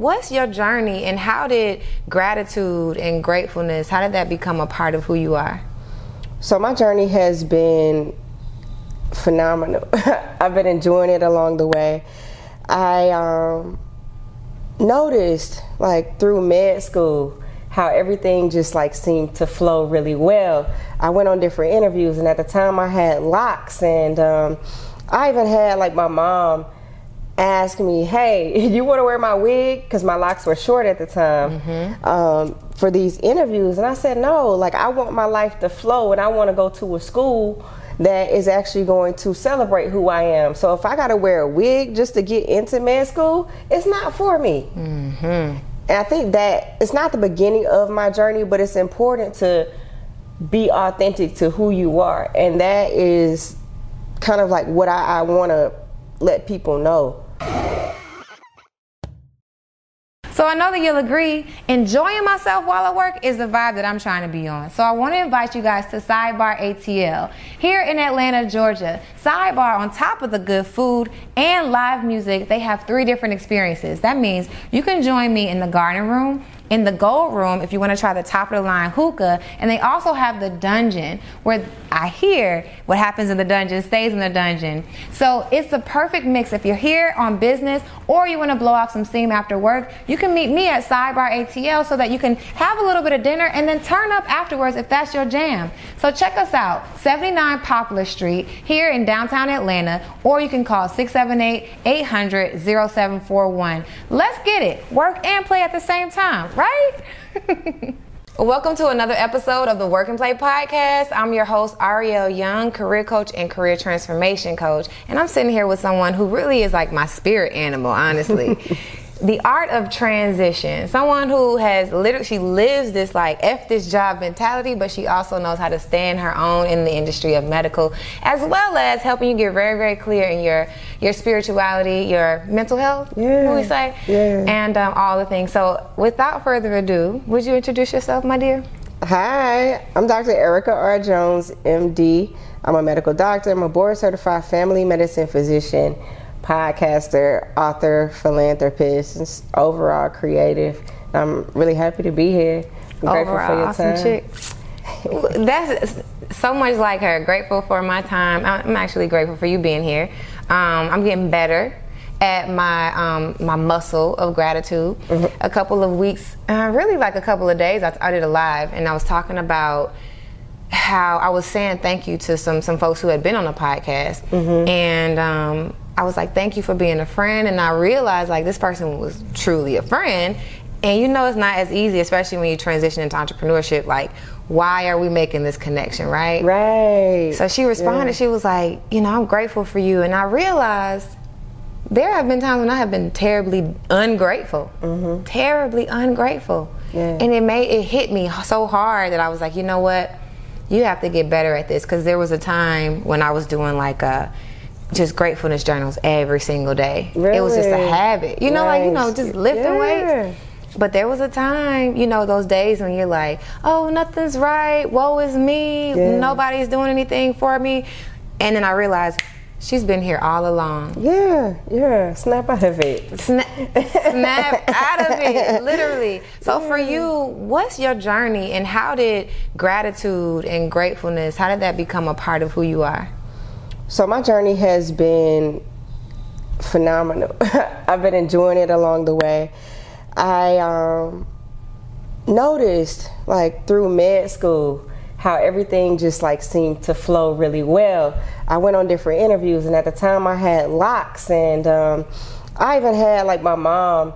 what's your journey and how did gratitude and gratefulness, how did that become a part of who you are? So my journey has been phenomenal. I've been enjoying it along the way. I um, noticed like through med school how everything just like seemed to flow really well. I went on different interviews, and at the time I had locks, and um, I even had like my mom ask me, "Hey, you want to wear my wig?" Because my locks were short at the time mm-hmm. um, for these interviews, and I said, "No, like I want my life to flow, and I want to go to a school." That is actually going to celebrate who I am. So if I got to wear a wig just to get into med school, it's not for me. Mm-hmm. And I think that it's not the beginning of my journey, but it's important to be authentic to who you are. And that is kind of like what I, I want to let people know. So I know that you'll agree, enjoying myself while I work is the vibe that I'm trying to be on. So I want to invite you guys to Sidebar ATL here in Atlanta, Georgia. Sidebar, on top of the good food and live music, they have three different experiences. That means you can join me in the garden room in the gold room if you want to try the top of the line hookah. And they also have the dungeon where I hear what happens in the dungeon stays in the dungeon. So it's the perfect mix. If you're here on business or you want to blow off some steam after work, you can meet me at Sidebar ATL so that you can have a little bit of dinner and then turn up afterwards if that's your jam. So check us out, 79 Poplar Street here in downtown Atlanta, or you can call 678 800 0741. Let's get it. Work and play at the same time right? Welcome to another episode of the Work and Play podcast. I'm your host, Ariel Young, career coach and career transformation coach. And I'm sitting here with someone who really is like my spirit animal, honestly. the art of transition. Someone who has literally, she lives this like F this job mentality, but she also knows how to stand her own in the industry of medical, as well as helping you get very, very clear in your your spirituality, your mental health, yeah. we say, yeah. and um, all the things. So, without further ado, would you introduce yourself, my dear? Hi, I'm Dr. Erica R. Jones, MD. I'm a medical doctor. I'm a board certified family medicine physician podcaster, author, philanthropist, and overall creative. I'm really happy to be here. I'm overall, grateful for your awesome time. Chick. That's so much like her. Grateful for my time. I'm actually grateful for you being here. Um, I'm getting better at my um, my muscle of gratitude. Mm-hmm. A couple of weeks, uh, really like a couple of days, I, I, did a live and I was talking about how I was saying thank you to some some folks who had been on the podcast, mm-hmm. and um, I was like, thank you for being a friend. And I realized like this person was truly a friend. And you know, it's not as easy, especially when you transition into entrepreneurship. Like, why are we making this connection, right? Right. So she responded, yeah. she was like, you know, I'm grateful for you. And I realized there have been times when I have been terribly ungrateful, mm-hmm. terribly ungrateful. Yeah. And it made, it hit me so hard that I was like, you know what? You have to get better at this. Cause there was a time when I was doing like a, just gratefulness journals every single day. Really? It was just a habit. You know, nice. like, you know, just lifting yeah. weights. But there was a time, you know, those days when you're like, oh, nothing's right. Woe is me. Yeah. Nobody's doing anything for me. And then I realized she's been here all along. Yeah, yeah. Snap out of it. Snap, snap out of it, literally. So yeah. for you, what's your journey and how did gratitude and gratefulness, how did that become a part of who you are? So my journey has been phenomenal. I've been enjoying it along the way. I um, noticed like through med school how everything just like seemed to flow really well. I went on different interviews, and at the time I had locks, and um, I even had like my mom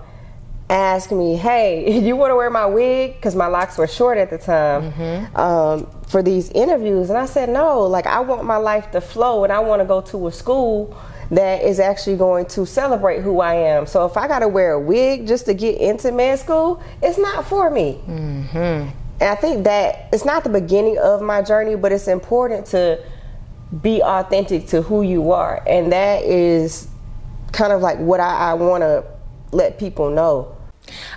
ask me, "Hey, you want to wear my wig?" Because my locks were short at the time mm-hmm. um, for these interviews, and I said, "No, like I want my life to flow, and I want to go to a school." That is actually going to celebrate who I am. So if I got to wear a wig just to get into med school, it's not for me. Mm-hmm. And I think that it's not the beginning of my journey, but it's important to be authentic to who you are. And that is kind of like what I, I want to let people know.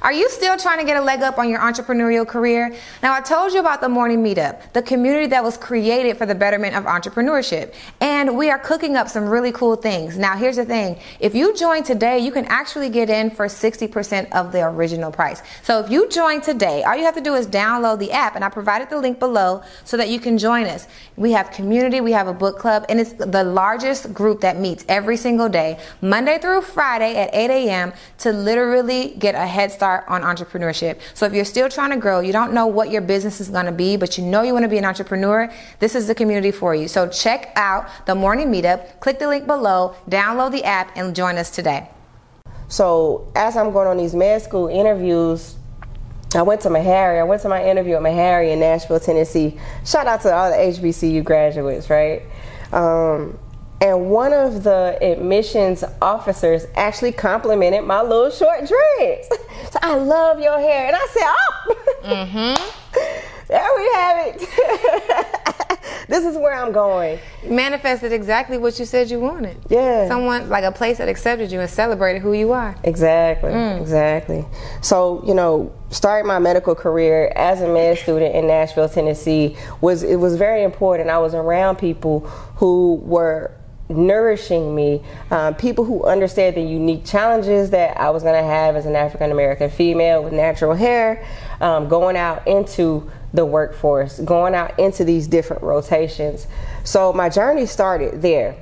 Are you still trying to get a leg up on your entrepreneurial career? Now, I told you about the morning meetup, the community that was created for the betterment of entrepreneurship. And we are cooking up some really cool things. Now, here's the thing if you join today, you can actually get in for 60% of the original price. So if you join today, all you have to do is download the app, and I provided the link below so that you can join us. We have community, we have a book club, and it's the largest group that meets every single day, Monday through Friday at 8 a.m., to literally get a head start on entrepreneurship. So if you're still trying to grow, you don't know what your business is going to be, but you know you want to be an entrepreneur, this is the community for you. So check out the morning meetup, click the link below, download the app, and join us today. So as I'm going on these med school interviews, I went to Meharry. I went to my interview at Meharry in Nashville, Tennessee. Shout out to all the HBCU graduates, right? Um, and one of the admissions officers actually complimented my little short dreads. so I love your hair, and I said, "Oh, mm-hmm. there we have it. this is where I'm going." Manifested exactly what you said you wanted. Yeah. Someone like a place that accepted you and celebrated who you are. Exactly, Mm. exactly. So, you know, starting my medical career as a med student in Nashville, Tennessee was it was very important. I was around people who were nourishing me, um, people who understood the unique challenges that I was going to have as an African American female with natural hair, um, going out into the workforce, going out into these different rotations. So my journey started there.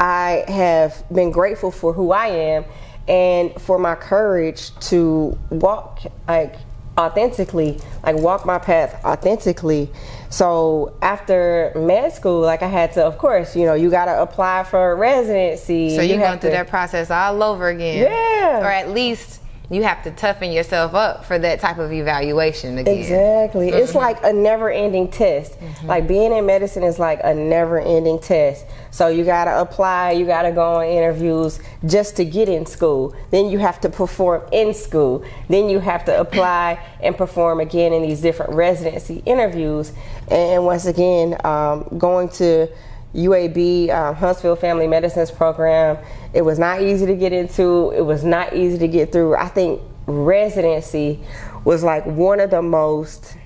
I have been grateful for who I am and for my courage to walk like authentically, like walk my path authentically. So after med school, like I had to, of course, you know, you got to apply for residency. So You you're have going through that process all over again. Yeah. Or at least you have to toughen yourself up for that type of evaluation again. Exactly. Mm-hmm. It's like a never ending test. Like being in medicine is like a never ending test. So you got to apply, you got to go on interviews just to get in school. Then you have to perform in school. Then you have to apply and perform again in these different residency interviews. And once again, um, going to UAB, um, Huntsville Family Medicines program. It was not easy to get into. It was not easy to get through. I think residency was like one of the most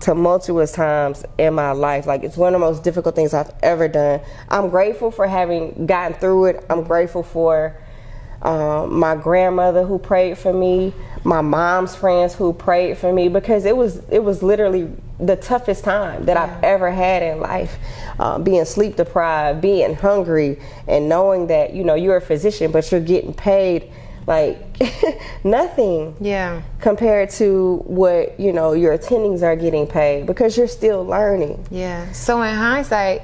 tumultuous times in my life. Like it's one of the most difficult things I've ever done. I'm grateful for having gotten through it. I'm grateful for um, my grandmother who prayed for me, my mom's friends who prayed for me because it was it was literally the toughest time that I've ever had in life. Um, being sleep deprived, being hungry, and knowing that you know you're a physician but you're getting paid like nothing Yeah. compared to what you know your attendings are getting paid because you're still learning. Yeah. So in hindsight,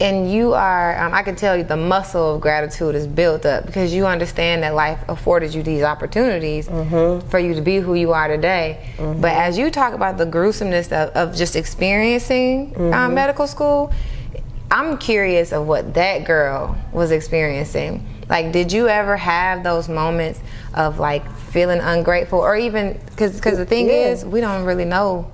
and you are, um, I can tell you the muscle of gratitude is built up because you understand that life afforded you these opportunities for you to be who you are today. But as you talk about the gruesomeness of, of just experiencing um, medical school, I'm curious of what that girl was experiencing. Like, did you ever have those moments of like feeling ungrateful, or even because because the thing Yeah. is, we don't really know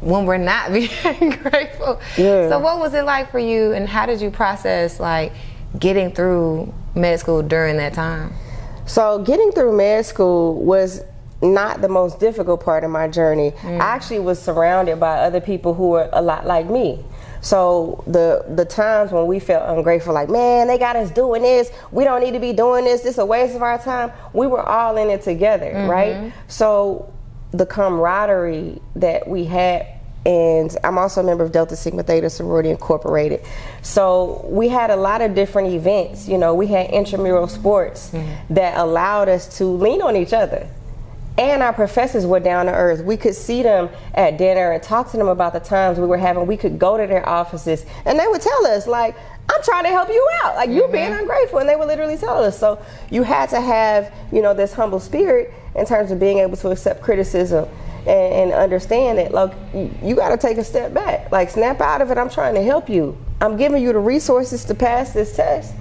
when we're not being grateful. Yeah. So, what was it like for you, and how did you process like getting through med school during that time? So getting through med school was not the most difficult part of my journey. Mm. I actually was surrounded by other people who were a lot like me. So the the times when we felt ungrateful, like man, they got us doing this, we don't need to be doing this. This is a waste of our time. We were all in it together, Mm-hmm. right? So the camaraderie that we had and I'm also a member of Delta Sigma Theta Sorority Incorporated. So we had a lot of different events. You know, we had intramural sports mm-hmm. that allowed us to lean on each other. And our professors were down to earth. We could see them at dinner and talk to them about the times we were having. We could go to their offices and they would tell us, like, I'm trying to help you out. Like, you're being mm-hmm. ungrateful. And they would literally tell us. So you had to have, you know, this humble spirit in terms of being able to accept criticism and, and understand that, like, you, you got to take a step back. Like, snap out of it. I'm trying to help you. I'm giving you the resources to pass this test.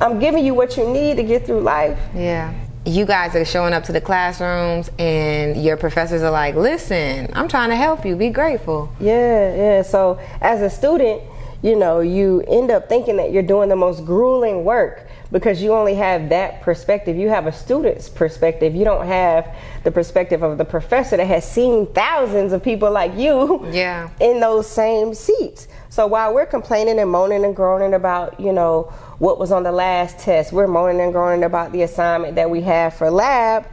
I'm giving you what you need to get through life. Yeah. You guys are showing up to the classrooms, and your professors are like, "Listen, I'm trying to help you. Be grateful." Yeah, yeah. So as a student, you know, you end up thinking that you're doing the most grueling work because you only have that perspective. You have a student's perspective. You don't have the perspective of the professor that has seen thousands of people like you Yeah. in those same seats. So while we're complaining and moaning and groaning about, you know, what was on the last test, we're moaning and groaning about the assignment that we have for lab.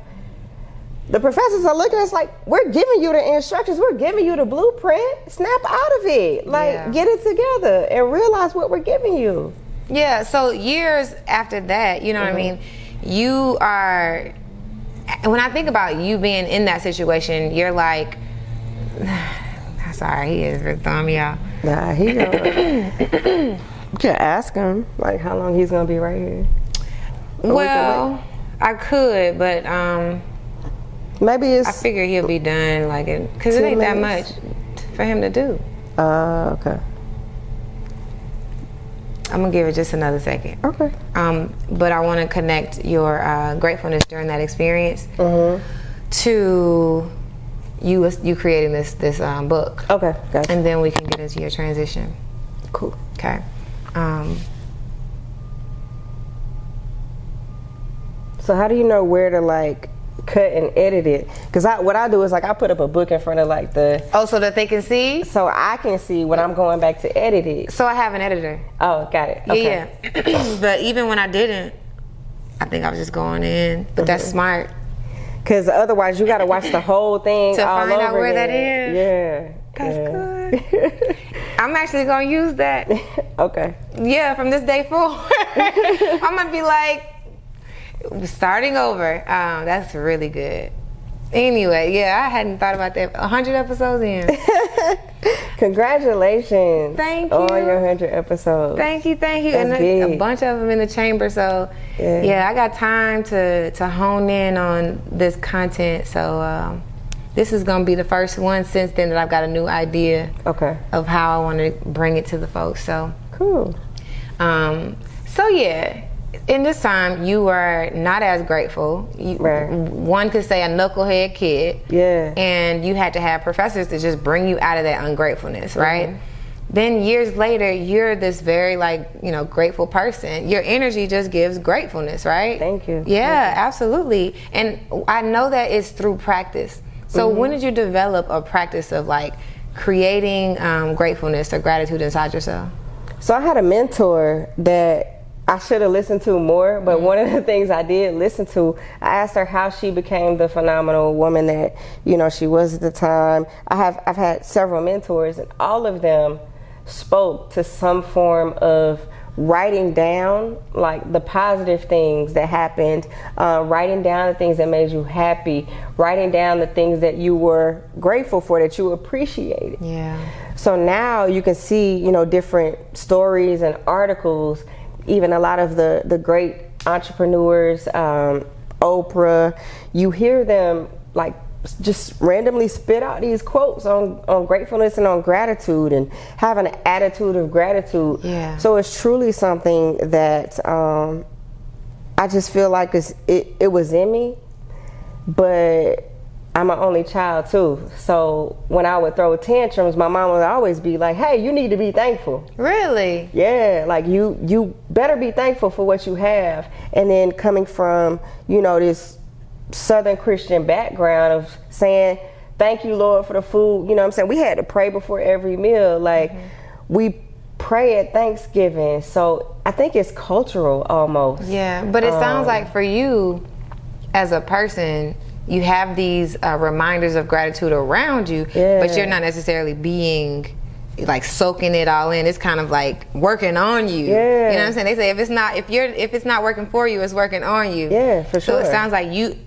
The professors are looking at us like, we're giving you the instructions, we're giving you the blueprint. Snap out of it. Like, Yeah. get it together and realize what we're giving you. Yeah, so years after that, you know what I mean? You are, when I think about you being in that situation, you're like, I'm sorry, he is really throwing me out. Nah, he gonna. you can ask him, like, how long he's gonna be right here. Or we Well, I could, but um, Maybe I figure he'll be done like it, because it ain't that much for him to do. Uh, okay. I'm gonna give it just another second. Okay. Um, but I want to connect your uh, gratefulness during that experience Mm-hmm. to you you creating this this um, book, Okay, gotcha. and then we can get into your transition. Cool. Okay. Um, So how do you know where to like cut and edit it? Because I, what I do is like I put up a book in front of like the, oh, so that they can see. so I can see when I'm going back to edit it. So I have an editor. Oh, got it. Okay. Yeah. but even when I didn't, I think I was just going in. But that's mm-hmm. smart. Because otherwise you got to watch the whole thing To find out where that is. Yeah. That's good. I'm actually gonna use that. okay. Yeah, from this day forward, I'm gonna be like starting over. Um, that's really good. Anyway, yeah, I hadn't thought about that. 100 episodes in. Congratulations. Thank On you. your 100 episodes. Thank you, thank you. That's and a, a bunch of them in the chamber. So Yeah. yeah. I got time to to hone in on this content. So um, this is gonna be the first one since then that I've got a new idea Okay. of how I want to bring it to the folks. So Cool. um, so yeah. In this time, you were not as grateful. You, Right. One could say a knucklehead kid. Yeah. And you had to have professors to just bring you out of that ungratefulness, right? Mm-hmm. Then years later, you're this very like you know grateful person. Your energy just gives gratefulness, right? Thank you. Yeah, absolutely. And I know that it's through practice. So Mm-hmm. when did you develop a practice of like creating um, gratefulness or gratitude inside yourself? So I had a mentor that I should have listened to more, but one of the things I did listen to, I asked her how she became the phenomenal woman that you know she was at the time. I have I've had several mentors, and all of them spoke to some form of writing down like the positive things that happened, uh, writing down the things that made you happy, writing down the things that you were grateful for, that you appreciated. Yeah. So now you can see, you know, different stories and articles. Even a lot of the the great entrepreneurs, um, Oprah, you hear them like just randomly spit out these quotes on on gratefulness and on gratitude and have an attitude of gratitude. Yeah. So it's truly something that um, I just feel like it's, it it was in me, but I'm an only child too. So when I would throw tantrums, my mom would always be like, "Hey, you need to be thankful." Really? Yeah, like you you better be thankful for what you have. And then coming from, you know, this southern Christian background of saying, "Thank you, Lord, for the food." You know what I'm saying? We had to pray before every meal. Like we pray at Thanksgiving. So I think it's cultural almost. Yeah, but it sounds Um, like for you, as a person, you have these uh, reminders of gratitude around you, but you're not necessarily being like soaking it all in. It's kind of like working on you. Yeah. You know what I'm saying? They say if it's not if you're if it's not working for you, it's working on you. Yeah, for sure. So it sounds like you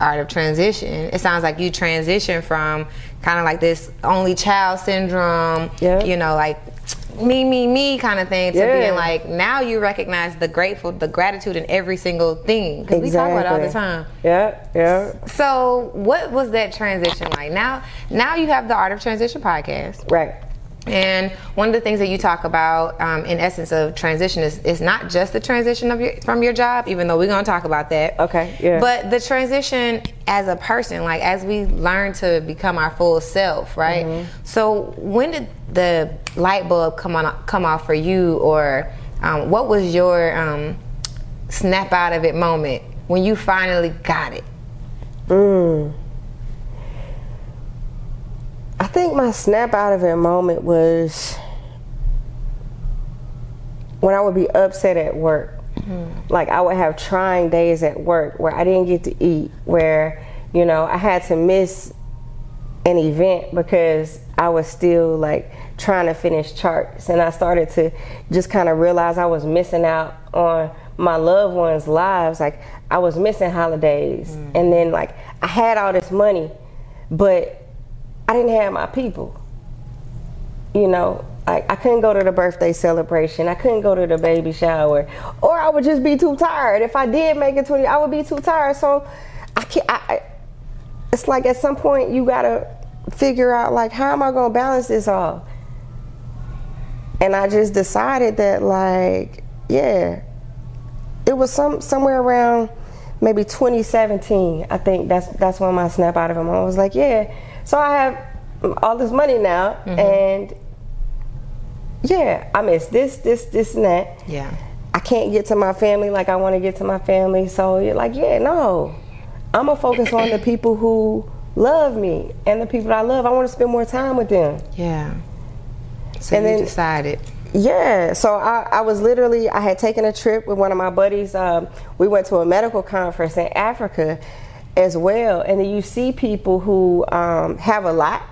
art of transition. It sounds like you transition from kind of like this only child syndrome, Yeah. you know, like me, me, me kind of thing to Yeah. being like now you recognize the grateful, the gratitude in every single thing because we talk about it all the time. Yeah, yeah. So, what was that transition like? Now, now you have the Art of Transition podcast. Right. And one of the things that you talk about, um, in essence, of transition is, is not just the transition of your, from your job, even though we're going to talk about that. Okay, yeah. But the transition as a person, like as we learn to become our full self, right? Mm-hmm. So when did the light bulb come on come off for you, or um, what was your um, snap out of it moment when you finally got it? Mm. I think my snap out of it moment was when I would be upset at work. Mm-hmm. Like I would have trying days at work where I didn't get to eat, where you know I had to miss an event because I was still like trying to finish charts, and I started to just kind of realize I was missing out on my loved ones' lives. Like I was missing holidays, mm-hmm. and then like I had all this money, but I didn't have my people. You know, like I couldn't go to the birthday celebration. I couldn't go to the baby shower, or I would just be too tired. If I did make it twenty, I would be too tired. So I can't. I, I, it's like at some point you gotta figure out like how am I gonna balance this all. And I just decided that like yeah, it was some somewhere around maybe 2017. I think that's that's when my snap out of him. I was like yeah. So I have all this money now, mm-hmm. and yeah, I miss this, this, this, and that. Yeah. I can't get to my family like I want to get to my family. So you're like, yeah, no. I'm gonna focus on the people who love me and the people I love. I want to spend more time with them. Yeah. So and you then, decided. Yeah. So I, I, was literally I had taken a trip with one of my buddies. Um, we went to a medical conference in Africa as well, and then you see people who um, have a lot.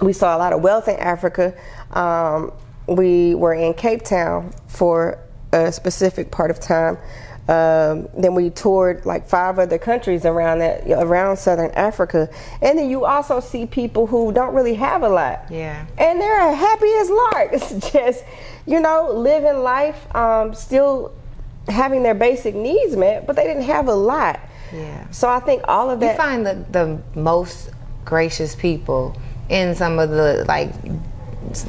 We saw a lot of wealth in Africa. Um, we were in Cape Town for a specific part of time. Um, then we toured like five other countries around that around Southern Africa, and then you also see people who don't really have a lot. Yeah, and they're happy as larks, just you know living life, um, still having their basic needs met, but they didn't have a lot. Yeah. So I think all of that. You find the the most gracious people in some of the like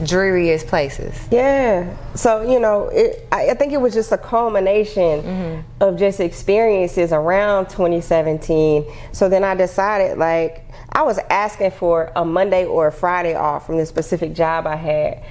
dreariest places. Yeah. So you know, it, I, I, think it was just a culmination mm-hmm. of just experiences around 2017. So then I decided, like, I was asking for a Monday or a Friday off from this specific job I had,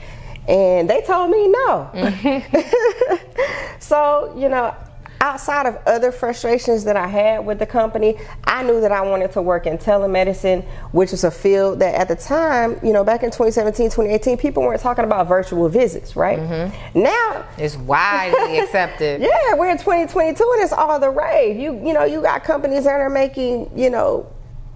and they told me no. Mm-hmm. so you know, outside of other frustrations that I had with the company, I knew that I wanted to work in telemedicine, which is a field that at the time, you know, back in 2017, 2018, people weren't talking about virtual visits, right? Mm-hmm. Now it's widely accepted. Yeah, we're in 2022 and it's all the rave. You you know, you got companies that are making, you know,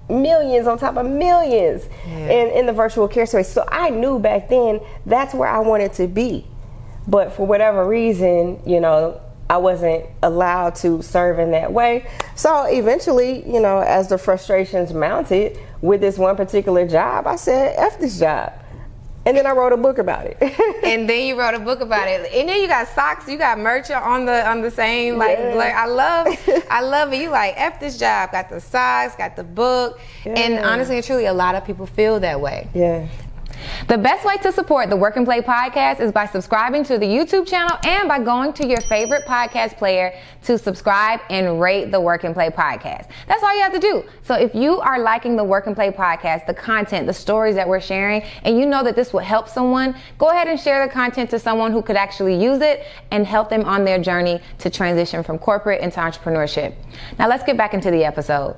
millions on top of millions yeah. in, in the virtual care space. So I knew back then that's where I wanted to be. But for whatever reason, you know, I wasn't allowed to serve in that way. So eventually, you know, as the frustrations mounted with this one particular job, I said, F this job. And then I wrote a book about it. and then you wrote a book about it. And then you got socks, you got merch on the on the same like, yeah. like I love I love it. You like F this job, got the socks, got the book. Yeah. And honestly and truly a lot of people feel that way. Yeah. The best way to support the Work and Play podcast is by subscribing to the YouTube channel and by going to your favorite podcast player to subscribe and rate the Work and Play podcast. That's all you have to do. So if you are liking the Work and Play podcast, the content, the stories that we're sharing, and you know that this will help someone, go ahead and share the content to someone who could actually use it and help them on their journey to transition from corporate into entrepreneurship. Now let's get back into the episode.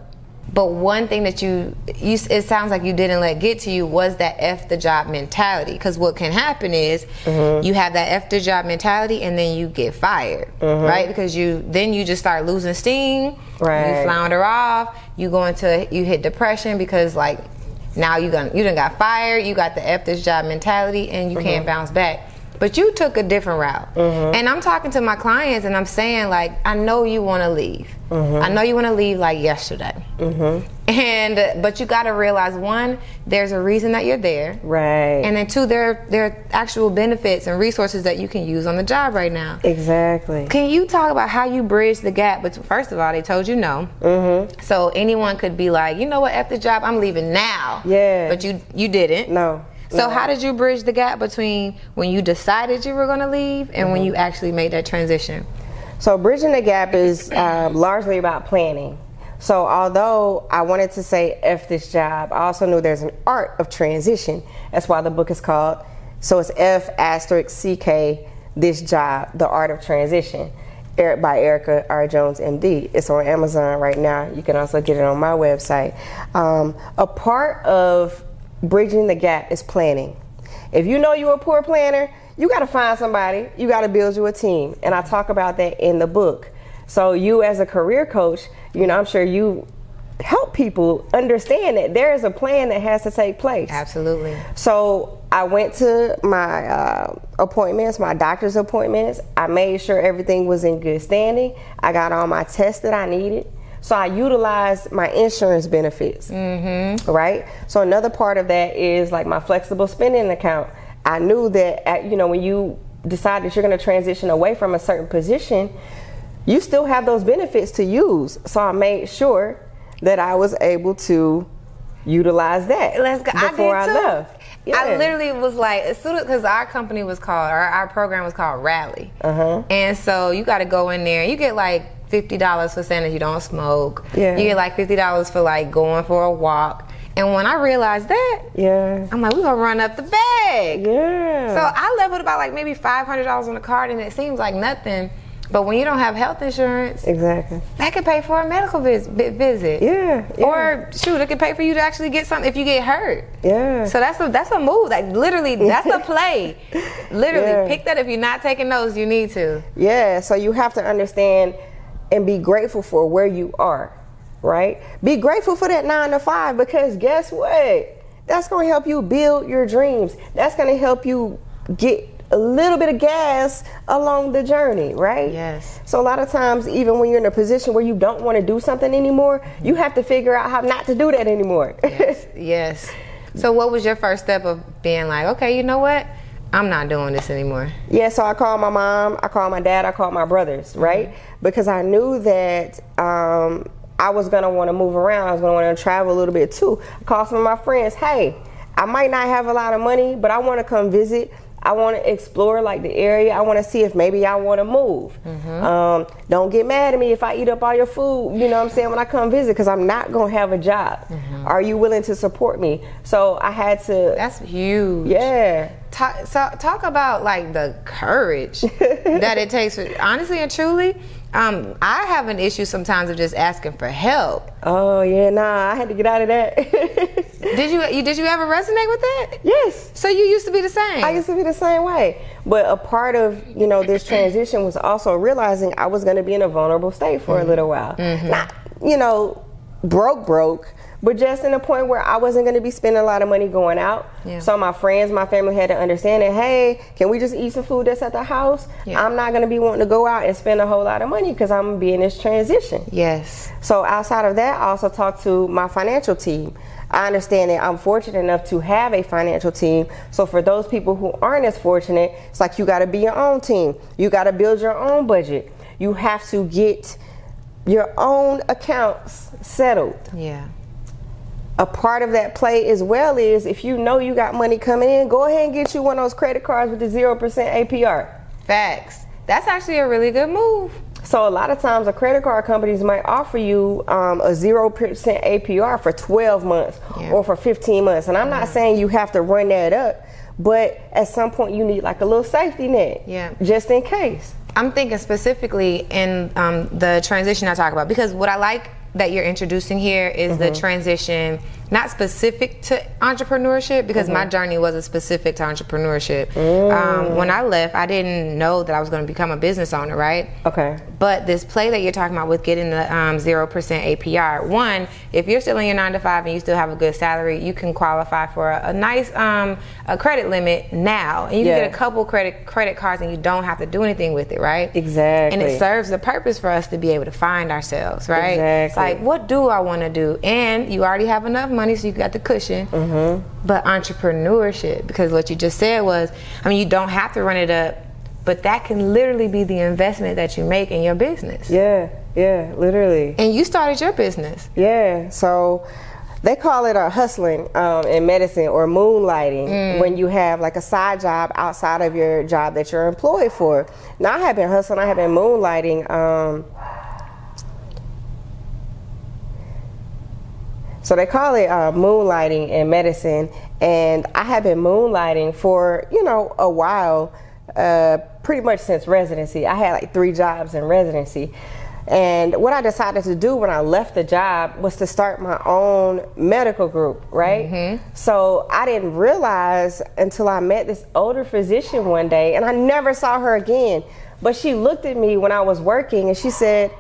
But one thing that you, you, it sounds like you didn't let get to you was that F the job mentality. Because what can happen is mm-hmm. you have that F the job mentality and then you get fired, mm-hmm. right? Because you, then you just start losing steam. Right. You flounder off. You go into, you hit depression because like now you got, you done got fired. You got the F this job mentality and you mm-hmm. can't bounce back. But you took a different route. Mm-hmm. And I'm talking to my clients and I'm saying, like, I know you want to leave. Mm-hmm. I know you want to leave like yesterday. Mm-hmm. And but you got to realize one, there's a reason that you're there. Right. And then two, there there are actual benefits and resources that you can use on the job right now. Exactly. Can you talk about how you bridge the gap? But first of all, they told you no. Mm-hmm. So anyone could be like, you know what, after the job, I'm leaving now. Yeah. But you you didn't. No. So how did you bridge the gap between when you decided you were going to leave and mm-hmm. when you actually made that transition? So bridging the gap is um, largely about planning. So although I wanted to say F this job, I also knew there's an art of transition. That's why the book is called So it's F asterisk CK, this job, The Art of Transition, Eric by Erica R. Jones, MD. It's on Amazon right now. You can also get it on my website. Um, a part of bridging the gap is planning. If you know you're a poor planner, you got to find somebody. You got to build you a team, and I talk about that in the book. So you, as a career coach, you know, I'm sure you help people understand that there is a plan that has to take place. Absolutely. So I went to my uh, appointments, my doctor's appointments. I made sure everything was in good standing. I got all my tests that I needed. So I utilized my insurance benefits. Mm-hmm. Right. So another part of that is like my flexible spending account. I knew that at, you know when you decide that you're going to transition away from a certain position, you still have those benefits to use. So I made sure that I was able to utilize that Let's go. before I, I, left. Yeah. I literally was like, as soon as because our company was called, our, our program was called Rally, Uh-huh. and so you got to go in there. You get like fifty dollars for saying that you don't smoke. Yeah. You get like fifty dollars for like going for a walk. And when I realized that, Yeah. I'm like, we're gonna run up the bag. Yeah. So I leveled about like maybe five hundred dollars on the card, and it seems like nothing. But when you don't have health insurance, exactly. that could pay for a medical vis- visit. Yeah. yeah. Or shoot, it could pay for you to actually get something if you get hurt. yeah. So that's a that's a move. Like literally, that's a play. Literally, Yeah. pick that if you're not taking notes. You need to. Yeah, so you have to understand and be grateful for where you are, right? Be grateful for that nine to five because guess what? That's going to help you build your dreams. That's going to help you get a little bit of gas along the journey, right? Yes. So a lot of times, even when you're in a position where you don't want to do something anymore, you have to figure out how not to do that anymore. Yes. yes. So what was your first step of being like, okay, you know what? I'm not doing this anymore. Yeah, so I called my mom, I called my dad, I called my brothers, right? Because I knew that um, I was gonna wanna move around, I was gonna wanna travel a little bit too. I called some of my friends, hey, I might not have a lot of money, but I wanna come visit. I wanna explore like the area. I wanna see if maybe I wanna move. Um, don't get mad at me if I eat up all your food, you know what I'm saying, when I come visit, because I'm not gonna have a job. Are you willing to support me? So I had to, That's huge. yeah. Talk, so, talk about like the courage that it takes. Honestly and truly, um, I have an issue sometimes of just asking for help. Oh yeah, nah, I had to get out of that. Did you, you did you ever resonate with that? yes. So you used to be the same. I used to be the same way. But a part of, you know, this transition was also realizing I was going to be in a vulnerable state for a little while. Not, you know, broke, broke, but just in a point where I wasn't going to be spending a lot of money going out. Yeah. So my friends, my family had to understand that, hey, can we just eat some food that's at the house? Yeah. I'm not going to be wanting to go out and spend a whole lot of money because I'm going to be in this transition. yes. So outside of that, I also talked to my financial team. I understand that I'm fortunate enough to have a financial team. So for those people who aren't as fortunate, it's like you got to be your own team. You got to build your own budget. You have to get your own accounts settled. Yeah. A part of that play as well is if you know you got money coming in, go ahead and get you one of those credit cards with the 0% APR. Facts. That's actually a really good move. So a lot of times, the credit card companies might offer you um, a zero percent APR for 12 months Yeah. or for 15 months. And I'm not saying you have to run that up, but at some point you need like a little safety net, Yeah. just in case. I'm thinking specifically in um, the transition I talk about because what I like that you're introducing here is the mm-hmm. transition not specific to entrepreneurship because my journey wasn't specific to entrepreneurship. Um, when I left, I didn't know that I was going to become a business owner, right? Okay. But this play that you're talking about with getting the um, 0% APR, one, if you're still in your nine to five and you still have a good salary, you can qualify for a, a nice um, a credit limit now. And you Yeah. can get a couple credit credit cards and you don't have to do anything with it, right? Exactly. And it serves the purpose for us to be able to find ourselves, right? It's Exactly. like, what do I want to do? And you already have enough money, so you got the cushion. Mm-hmm. But entrepreneurship, because what you just said was, I mean, you don't have to run it up, but that can literally be the investment that you make in your business. Yeah, yeah, literally. And you started your business. Yeah, so they call it a hustling um, in medicine or moonlighting when you have like a side job outside of your job that you're employed for. Now I have been hustling, I have been moonlighting. Um, So they call it uh, moonlighting in medicine, and I have been moonlighting for you know a while, uh, pretty much since residency. I had like three jobs in residency, and what I decided to do when I left the job was to start my own medical group, right? Mm-hmm. So I didn't realize until I met this older physician one day, and I never saw her again. But she looked at me when I was working and she said,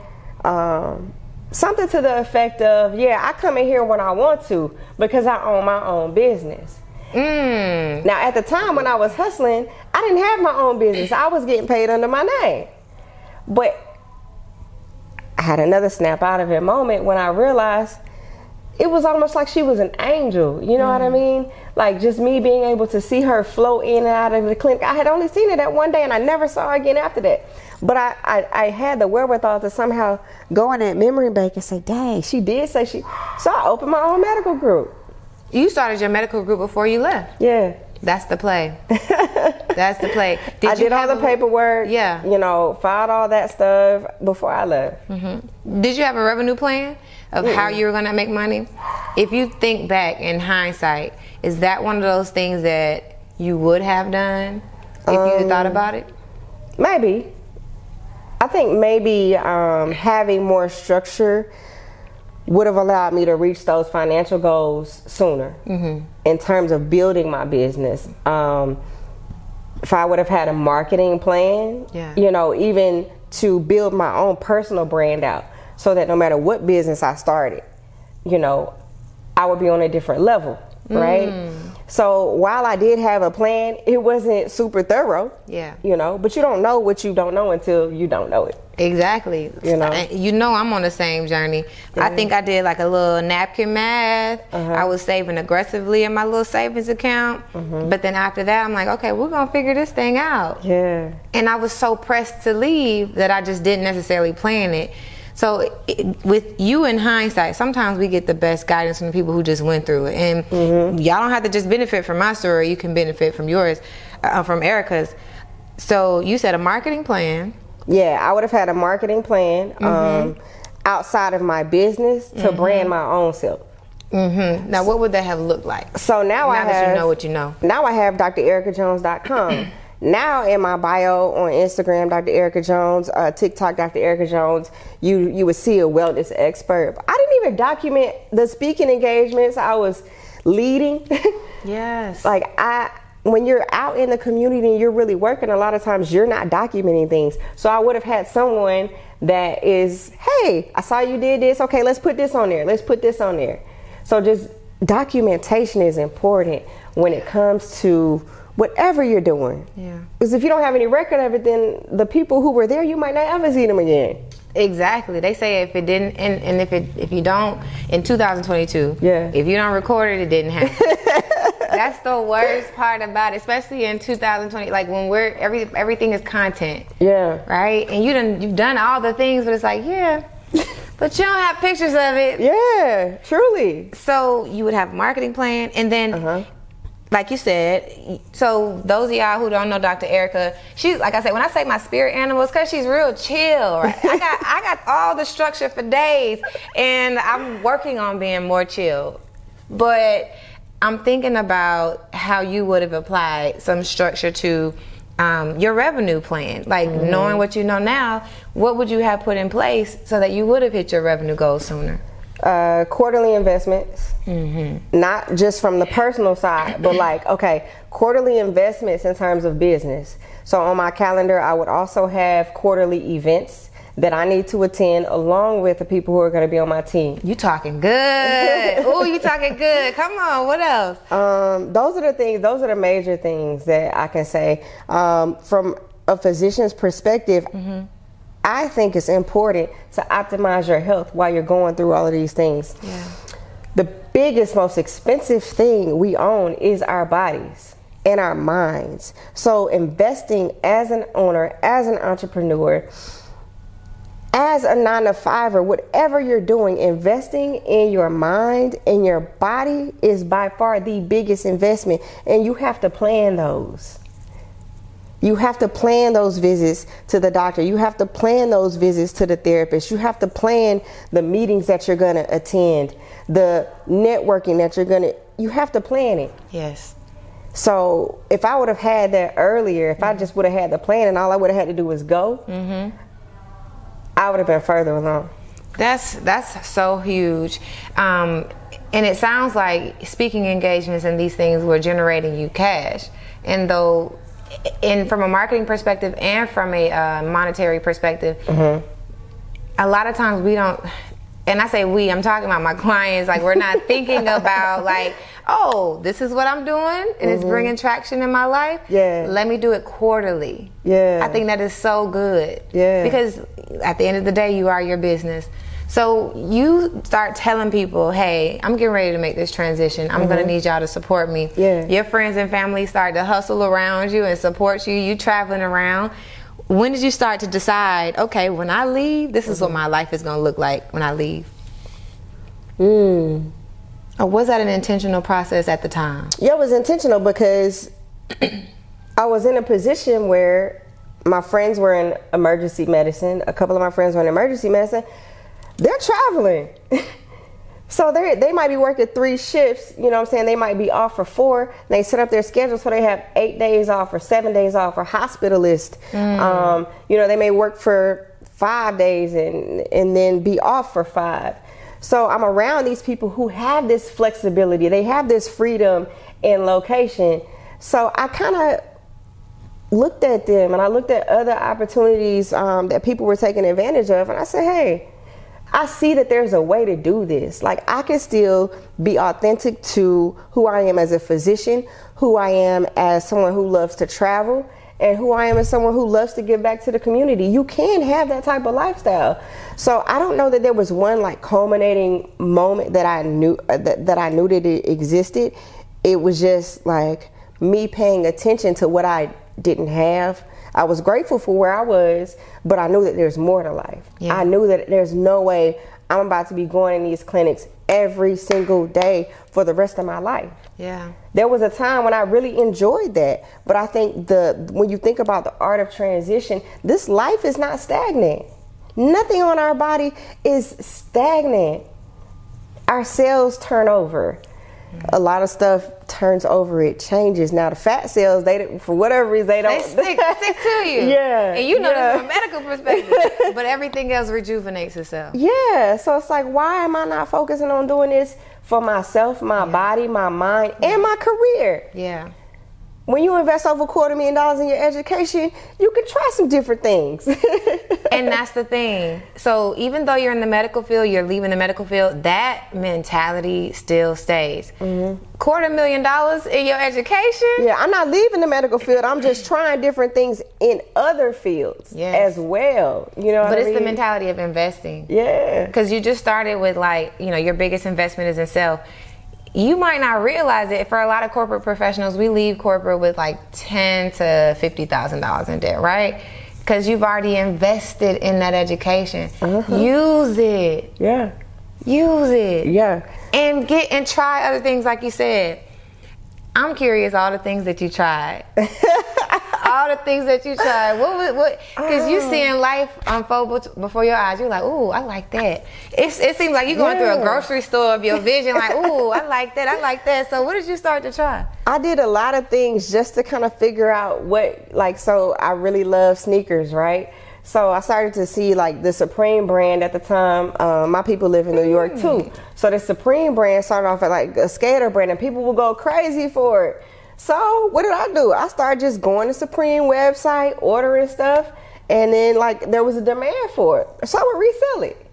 um, something to the effect of, Yeah, I come in here when I want to because I own my own business. Mm. Now, at the time when I was hustling, I didn't have my own business, I was getting paid under my name. But I had another snap out of it moment when I realized it was almost like she was an angel. You know mm. what I mm. mean? Like just me being able to see her flow in and out of the clinic. I had only seen her that one day and I never saw her again after that. But I, I, I had the wherewithal to somehow go in that memory bank and say, dang, she did say she. So I opened my own medical group. You started your medical group before you left. Yeah. That's the play. That's the play. Did I did all the paperwork. Yeah. You know, filed all that stuff before I left. Mm-hmm. Did you have a revenue plan of mm how you were going to make money? If you think back in hindsight, is that one of those things that you would have done if um, you thought about it? Maybe. I think maybe um, having more structure would have allowed me to reach those financial goals sooner mm-hmm. in terms of building my business. Um, if I would have had a marketing plan, yeah. you know, even to build my own personal brand out so that no matter what business I started, you know, I would be on a different level, right? Mm. So while I did have a plan, it wasn't super thorough. Yeah. You know, but you don't know what you don't know until you don't know it. Exactly. You know, you know, I'm on the same journey. I think I did like a little napkin math. Uh-huh. I was saving aggressively in my little savings account, uh-huh. but then after that, I'm like, okay, we're gonna figure this thing out. Yeah. And I was so pressed to leave that I just didn't necessarily plan it. So, it, with you in hindsight, sometimes we get the best guidance from the people who just went through it, and mm-hmm. y'all don't have to just benefit from my story. You can benefit from yours, uh, from Erica's. So, you said a marketing plan yeah, I would have had a marketing plan mm-hmm. um, outside of my business to mm-hmm. brand my own self. Mm-hmm. Now, what would that have looked like? So now, now I have, you know what you know. Now I have drericajones.com. now in my bio on Instagram, Dr. Erica Jones, uh, TikTok, Dr. Erica Jones, you you would see a wellness expert. I didn't even document the speaking engagements I was leading. yes. like I when you're out in the community and you're really working, a lot of times you're not documenting things. So I would have had someone that is, hey, I saw you did this. Okay, let's put this on there. Let's put this on there. So just documentation is important when it comes to whatever you're doing. Yeah. Because if you don't have any record of it, then the people who were there, you might not ever see them again. Exactly. They say if it didn't, and, and if it if you don't in 2022, yeah. If you don't record it, it didn't happen. That's the worst part about it, especially in 2020. Like when we're every everything is content. Yeah. Right. And you done you've done all the things, but it's like yeah. But you don't have pictures of it. Yeah, truly. So you would have a marketing plan, and then uh-huh like you said, so those of y'all who don't know Dr. Erica, she's like I said, when I say my spirit animals, cause she's real chill. Right? I got I got all the structure for days, and I'm working on being more chill. But I'm thinking about how you would have applied some structure to um, your revenue plan. Like mm-hmm. knowing what you know now, what would you have put in place so that you would have hit your revenue goals sooner? Uh, quarterly investments, mm-hmm. not just from the personal side, but like, okay, quarterly investments in terms of business. So on my calendar, I would also have quarterly events that I need to attend along with the people who are going to be on my team. You talking good. oh, you talking good. Come on, what else? Um, those are the things, those are the major things that I can say. Um, from a physician's perspective, mm-hmm I think it's important to optimize your health while you're going through all of these things. Yeah. The biggest, most expensive thing we own is our bodies and our minds. So, investing as an owner, as an entrepreneur, as a nine to five or whatever you're doing, investing in your mind and your body is by far the biggest investment, and you have to plan those. You have to plan those visits to the doctor. You have to plan those visits to the therapist. You have to plan the meetings that you're going to attend, the networking that you're going to, you have to plan it. Yes. So if I would have had that earlier, if I just would have had the plan and all I would have had to do was go, I would have been further along. That's that's so huge, um, and it sounds like speaking engagements and these things were generating you cash. And though, in from a marketing perspective and from a uh, monetary perspective, a lot of times we don't. And I say we, I'm talking about my clients. Like we're not thinking about like, oh, this is what I'm doing, and it's bringing traction in my life. Yeah. Let me do it quarterly. Yeah. I think that is so good. Yeah. Because at the end of the day, you are your business. So you start telling people, hey, I'm getting ready to make this transition. I'm going to need y'all to support me. Mm-hmm. Yeah. Your friends and family start to hustle around you and support you. You traveling around. When did you start to decide, okay, when I leave, this is what my life is going to look like when I leave? Mm. Or was that an intentional process at the time? Yeah, it was intentional because I was in a position where my friends were in emergency medicine. A couple of my friends were in emergency medicine. They're traveling. so they they might be working three shifts, you know what I'm saying? They might be off for four. They set up their schedule so they have eight days off or seven days off or hospitalist. Um, you know, they may work for five days and and then be off for five. So I'm around these people who have this flexibility. They have this freedom in location. So I kind of looked at them and I looked at other opportunities um, that people were taking advantage of, and I said, hey, I see that there's a way to do this. Like, I can still be authentic to who I am as a physician, who I am as someone who loves to travel, and who I am as someone who loves to give back to the community. You can have that type of lifestyle. So I don't know that there was one like culminating moment that I knew uh, that, that I knew that it existed. It was just like me paying attention to what I didn't have. I was grateful for where I was, but I knew that there's more to life. Yeah. I knew that there's no way I'm about to be going in these clinics every single day for the rest of my life. Yeah. There was a time when I really enjoyed that, but I think the when you think about the art of transition, this life is not stagnant. Nothing on our body is stagnant. Our cells turn over. A lot of stuff turns over. It changes. Now the fat cells, they for whatever reason they They don't stick, they stick to you. Yeah, And you know yeah. this from a medical perspective. but everything else rejuvenates itself. Yeah, so it's like, why am I not focusing on doing this for myself, my body, my mind, and my career? Yeah. When you invest over a quarter million dollars in your education, you can try some different things. And that's the thing. So even though you're in the medical field, you're leaving the medical field, that mentality still stays. Mm-hmm. Quarter million dollars in your education? yeah, I'm not leaving the medical field. I'm just trying different things in other fields Yes. as well. You know, what But I it's the mentality of investing. Yeah. Because you just started with like, you know, your biggest investment is in self. You might not realize it. For a lot of corporate professionals, we leave corporate with like ten to fifty thousand dollars in debt, right? Because you've already invested in that education. Uh-huh. Use it. Yeah. Use it. Yeah. And get and try other things, like you said. I'm curious all the things that you tried. all the things that you tried. What was what? Because you seeing life unfold before your eyes. You're like, ooh, I like that. It's, it seems like you're going through a grocery store of your vision. Like, ooh, I like that. I like that. So what did you start to try? I did a lot of things just to kind of figure out what, like, so I really love sneakers, right? So I started to see like the Supreme brand at the time. Um, my people live in New York too. So the Supreme brand started off at like a skater brand and people would go crazy for it. So what did I do? I started just going to Supreme website, ordering stuff, and then like there was a demand for it. So I would resell it.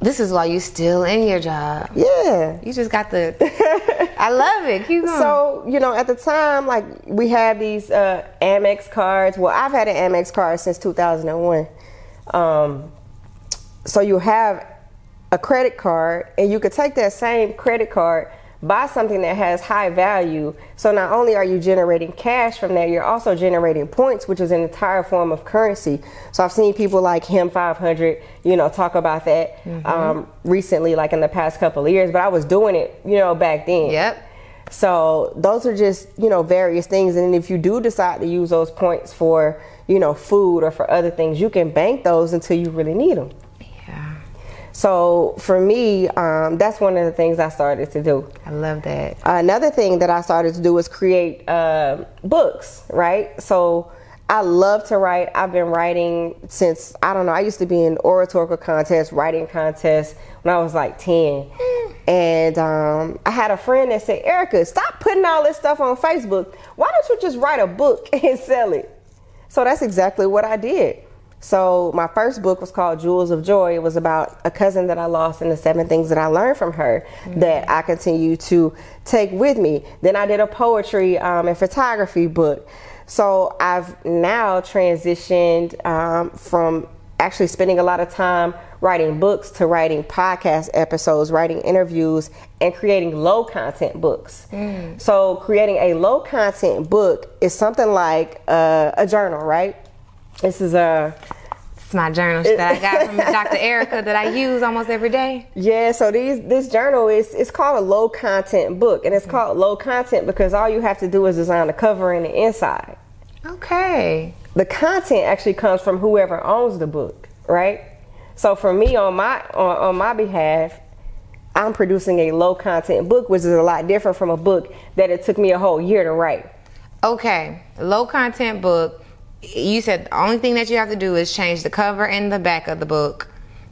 This is why you still in your job. Yeah. You just got the. I love it. Keep going. So, you know, at the time, like we had these uh, Amex cards. Well, I've had an Amex card since 2001. Um, so you have a credit card, and you could take that same credit card, buy something that has high value. So not only are you generating cash from that, you're also generating points, which is an entire form of currency. So I've seen people like him 500, you know, talk about that um, recently, like in the past couple of years. But I was doing it, you know, back then. Yep. So those are just, you know, various things. And if you do decide to use those points for, you know, food or for other things, you can bank those until you really need them. So for me, um, that's one of the things I started to do. I love that. Another thing that I started to do was create uh, books, right? So I love to write. I've been writing since, I don't know, I used to be in oratorical contests, writing contests when I was like 10. And um, I had a friend that said, Erica, stop putting all this stuff on Facebook. Why don't you just write a book and sell it? So that's exactly what I did. So my first book was called Jewels of Joy. It was about a cousin that I lost and the seven things that I learned from her mm-hmm. that I continue to take with me. Then I did a poetry um, and photography book. So I've now transitioned um, from actually spending a lot of time writing books to writing podcast episodes, writing interviews, and creating low content books. Mm. So creating a low content book is something like uh, a journal, right? This is a it's my journal that I got from Dr. Erica that I use almost every day. Yeah, so these this journal is it's called a low content book, and it's mm-hmm. called low content because all you have to do is design the cover and the inside. Okay. The content actually comes from whoever owns the book, right? So for me on my on, on my behalf, I'm producing a low content book, which is a lot different from a book that it took me a whole year to write. Okay, low content book. You said the only thing that you have to do is change the cover and the back of the book,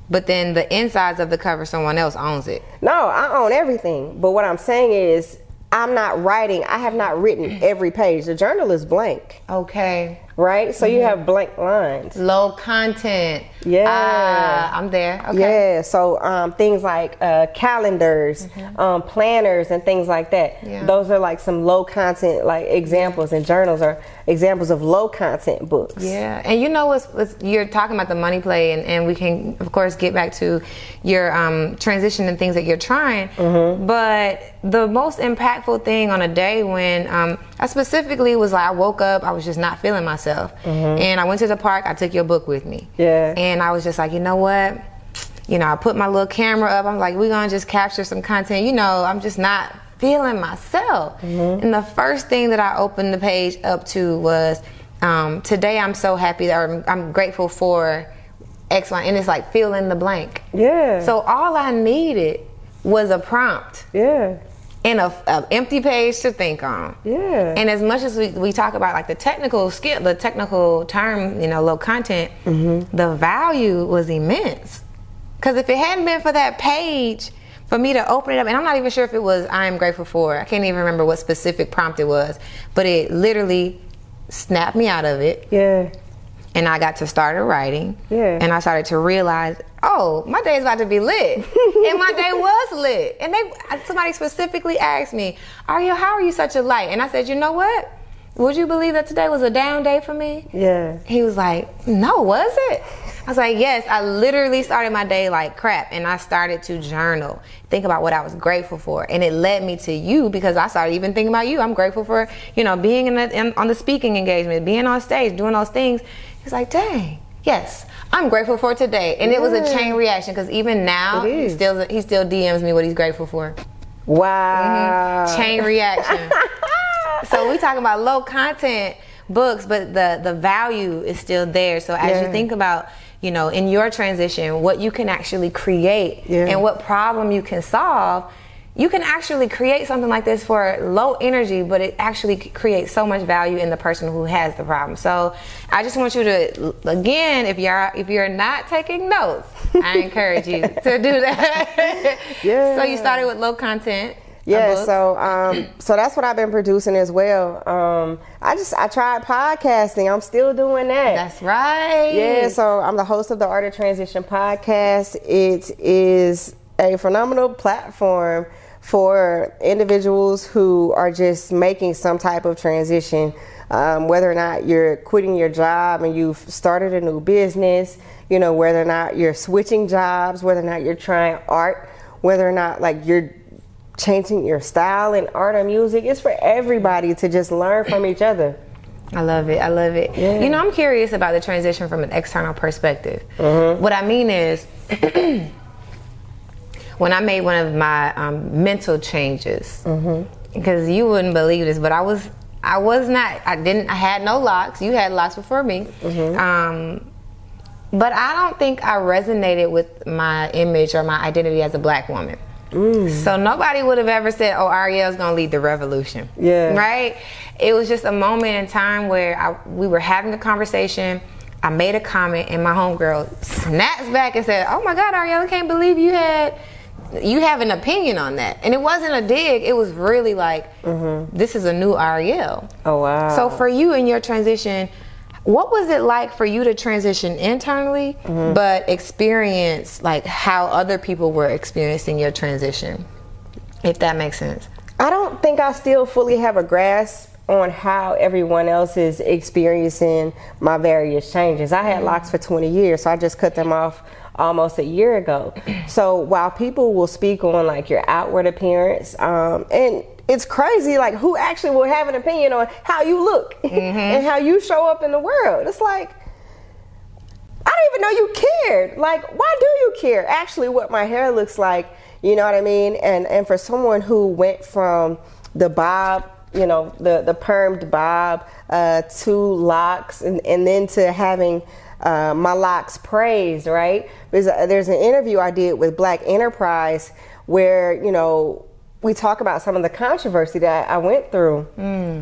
but then the insides of the cover, someone else owns it. No, I own everything. But what I'm saying is, I'm not writing. I have not written every page. The journal is blank. Okay right? So mm-hmm. you have blank lines. Low content. Yeah. Uh, I'm there. Okay. Yeah. So um, things like uh, calendars, mm-hmm. um, planners, and things like that. Yeah. Those are like some low content like examples, and journals are examples of low content books. Yeah. And you know what's, what's you're talking about the money play, and, and we can of course get back to your um, transition and things that you're trying. Mm-hmm. But the most impactful thing on a day when um, I specifically was like I woke up, I was just not feeling myself. Mm-hmm. And I went to the park. I took your book with me. Yeah. And I was just like, you know what? You know, I put my little camera up. I'm like, we're gonna just capture some content. You know, I'm just not feeling myself. Mm-hmm. And the first thing that I opened the page up to was, um, today I'm so happy that I'm, I'm grateful for X, Y, and it's like fill in the blank. Yeah. So all I needed was a prompt. Yeah and a, a, empty page to think on. Yeah. And as much as we, we talk about like the technical skill, the technical term, you know, low content, mm-hmm. the value was immense. Because if it hadn't been for that page, for me to open it up, and I'm not even sure if it was I am grateful for. I can't even remember what specific prompt it was, but it literally snapped me out of it. Yeah and I got to start a writing. Yeah. And I started to realize, oh, my day is about to be lit. and my day was lit. And they somebody specifically asked me, Are you how are you such a light? And I said, you know what? Would you believe that today was a down day for me? Yeah. He was like, No, was it? I was like, yes, I literally started my day like crap and I started to journal, think about what I was grateful for. And it led me to you because I started even thinking about you. I'm grateful for, you know, being in, the, in on the speaking engagement, being on stage, doing those things. He's like, dang, yes, I'm grateful for today. And yeah. it was a chain reaction because even now, he still, he still DMs me what he's grateful for. Wow. Mm-hmm. Chain reaction. so we talking about low content books, but the, the value is still there. So as yeah. you think about, you know, in your transition, what you can actually create yeah. and what problem you can solve, you can actually create something like this for low energy, but it actually creates so much value in the person who has the problem. So I just want you to, again, if you're if you're not taking notes, I encourage you to do that. yeah. So you started with low content. Yeah, so um, so that's what I've been producing as well. Um, I just I tried podcasting. I'm still doing that. That's right. Yeah, so I'm the host of the Art of Transition podcast. It is a phenomenal platform for individuals who are just making some type of transition. Um, whether or not you're quitting your job and you've started a new business, you know, whether or not you're switching jobs, whether or not you're trying art, whether or not like you're changing your style in art or music. It's for everybody to just learn from each other. I love it. I love it. Yeah. You know, I'm curious about the transition from an external perspective. Mm-hmm. What I mean is, when I made one of my um, mental changes, mm-hmm. because you wouldn't believe this, but I was I was not I didn't I had no locks. You had locks before me. Mm-hmm. Um, but I don't think I resonated with my image or my identity as a black woman. Mm. So nobody would have ever said, "Oh, Ariel's gonna lead the revolution." Yeah. Right. It was just a moment in time where I, we were having a conversation. I made a comment, and my homegirl snaps back and said, "Oh my God, Ariel, I can't believe you had you have an opinion on that." And it wasn't a dig. It was really like, "This is a new Ariel." Oh wow. So for you in your transition, what was it like for you to transition internally, Mm-hmm. but experience like how other people were experiencing your transition? If that makes sense. I don't think I still fully have a grasp on how everyone else is experiencing my various changes. I had locks for 20 years, so I just cut them off almost a year ago. So while people will speak on like your outward appearance, um, and it's crazy, like who actually will have an opinion on how you look and how you show up in the world. It's like I don't even know you cared. Like, why do you care? Actually, what my hair looks like, you know what I mean? And and for someone who went from the bob, you know, the the permed bob uh, to locks, and and then to having uh, my locks praised, right? There's a, there's an interview I did with Black Enterprise where you know we talk about some of the controversy that I went through,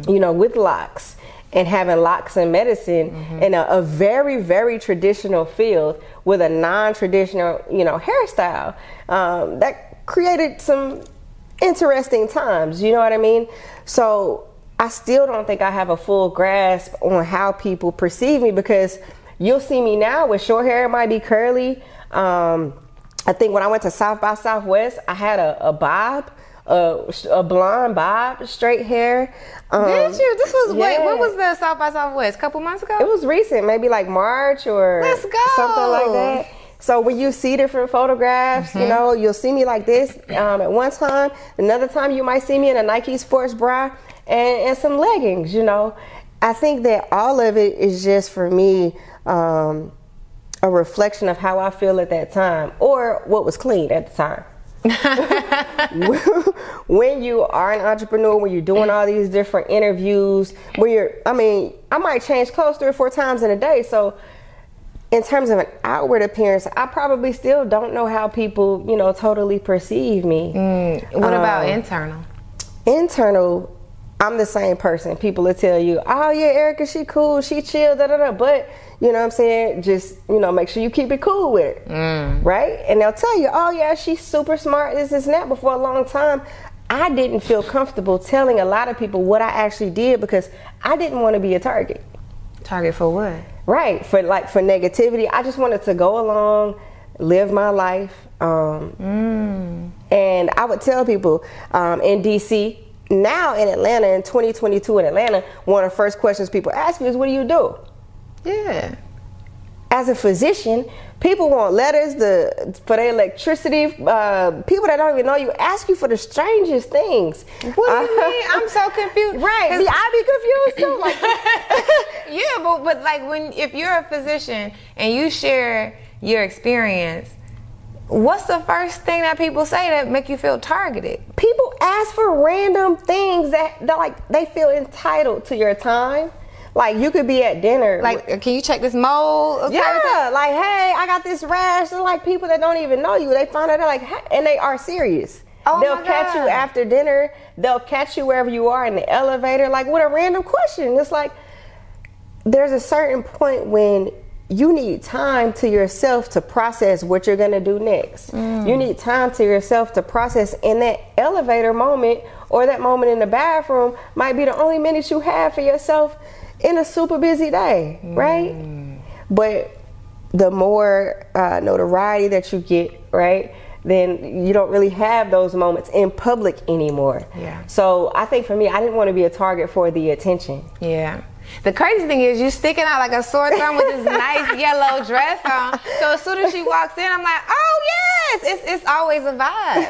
you know, with locks and having locks in medicine in a, a very, very traditional field with a non-traditional, you know, hairstyle. Um, that created some interesting times. You know what I mean? So I still don't think I have a full grasp on how people perceive me because you'll see me now with short hair. It might be curly. Um, I think when I went to South by Southwest, I had a, a bob, a, a blonde bob, straight hair. Um, Did you? This was wait. When was the South by Southwest? A couple months ago. It was recent, maybe like March or Let's go. something like that. So when you see different photographs, Mm-hmm. you know, you'll see me like this um, at one time. Another time, you might see me in a Nike sports bra and, and some leggings. You know, I think that all of it is just for me um, a reflection of how I feel at that time or what was clean at the time. When you are an entrepreneur, when you're doing all these different interviews, when you're, I mean, I might change clothes three or four times in a day. So, in terms of an outward appearance, I probably still don't know how people, you know, totally perceive me. what about Um, internal? Internal, I'm the same person. People will tell you, oh yeah, Erica, she cool, she chill, da da da. But you know what I'm saying? Just, you know, make sure you keep it cool with it. Right? And they'll tell you, oh yeah, she's super smart, this, this, and that. But for a long time, I didn't feel comfortable telling a lot of people what I actually did because I didn't want to be a target. Target for what? Right. For like for negativity. I just wanted to go along, live my life. Um, And I would tell people um, in DC, now in Atlanta, in 2022 in Atlanta, one of the first questions people ask me is, What do you do? Yeah. As a physician, people want letters the, for their electricity. Uh, people that don't even know you ask you for the strangest things. What do you mean? I'm so confused. Right. See, I be confused too. Like, yeah, but but like when if you're a physician and you share your experience, what's the first thing that people say that make you feel targeted? people ask for random things that, that like they feel entitled to your time. Like you could be at dinner. Like, can you check this mold? or yeah, like hey, I got this rash. Like people that don't even know you. They find out they're like, hey, and they are serious. Oh They'll catch you after dinner. They'll catch you wherever you are in the elevator, like with a random question. It's like there's a certain point when you need time to yourself to process what you're gonna do next. You mm. need time to yourself to process in that elevator moment or that moment in the bathroom might be the only minute you have for yourself in a super busy day, right? But the more uh, notoriety that you get, right, then you don't really have those moments in public anymore. Yeah. So I think for me, I didn't want to be a target for the attention. Yeah. The crazy thing is you sticking out like a sore thumb with this nice yellow dress on. So as soon as she walks in, I'm like, oh yes, it's it's always a vibe.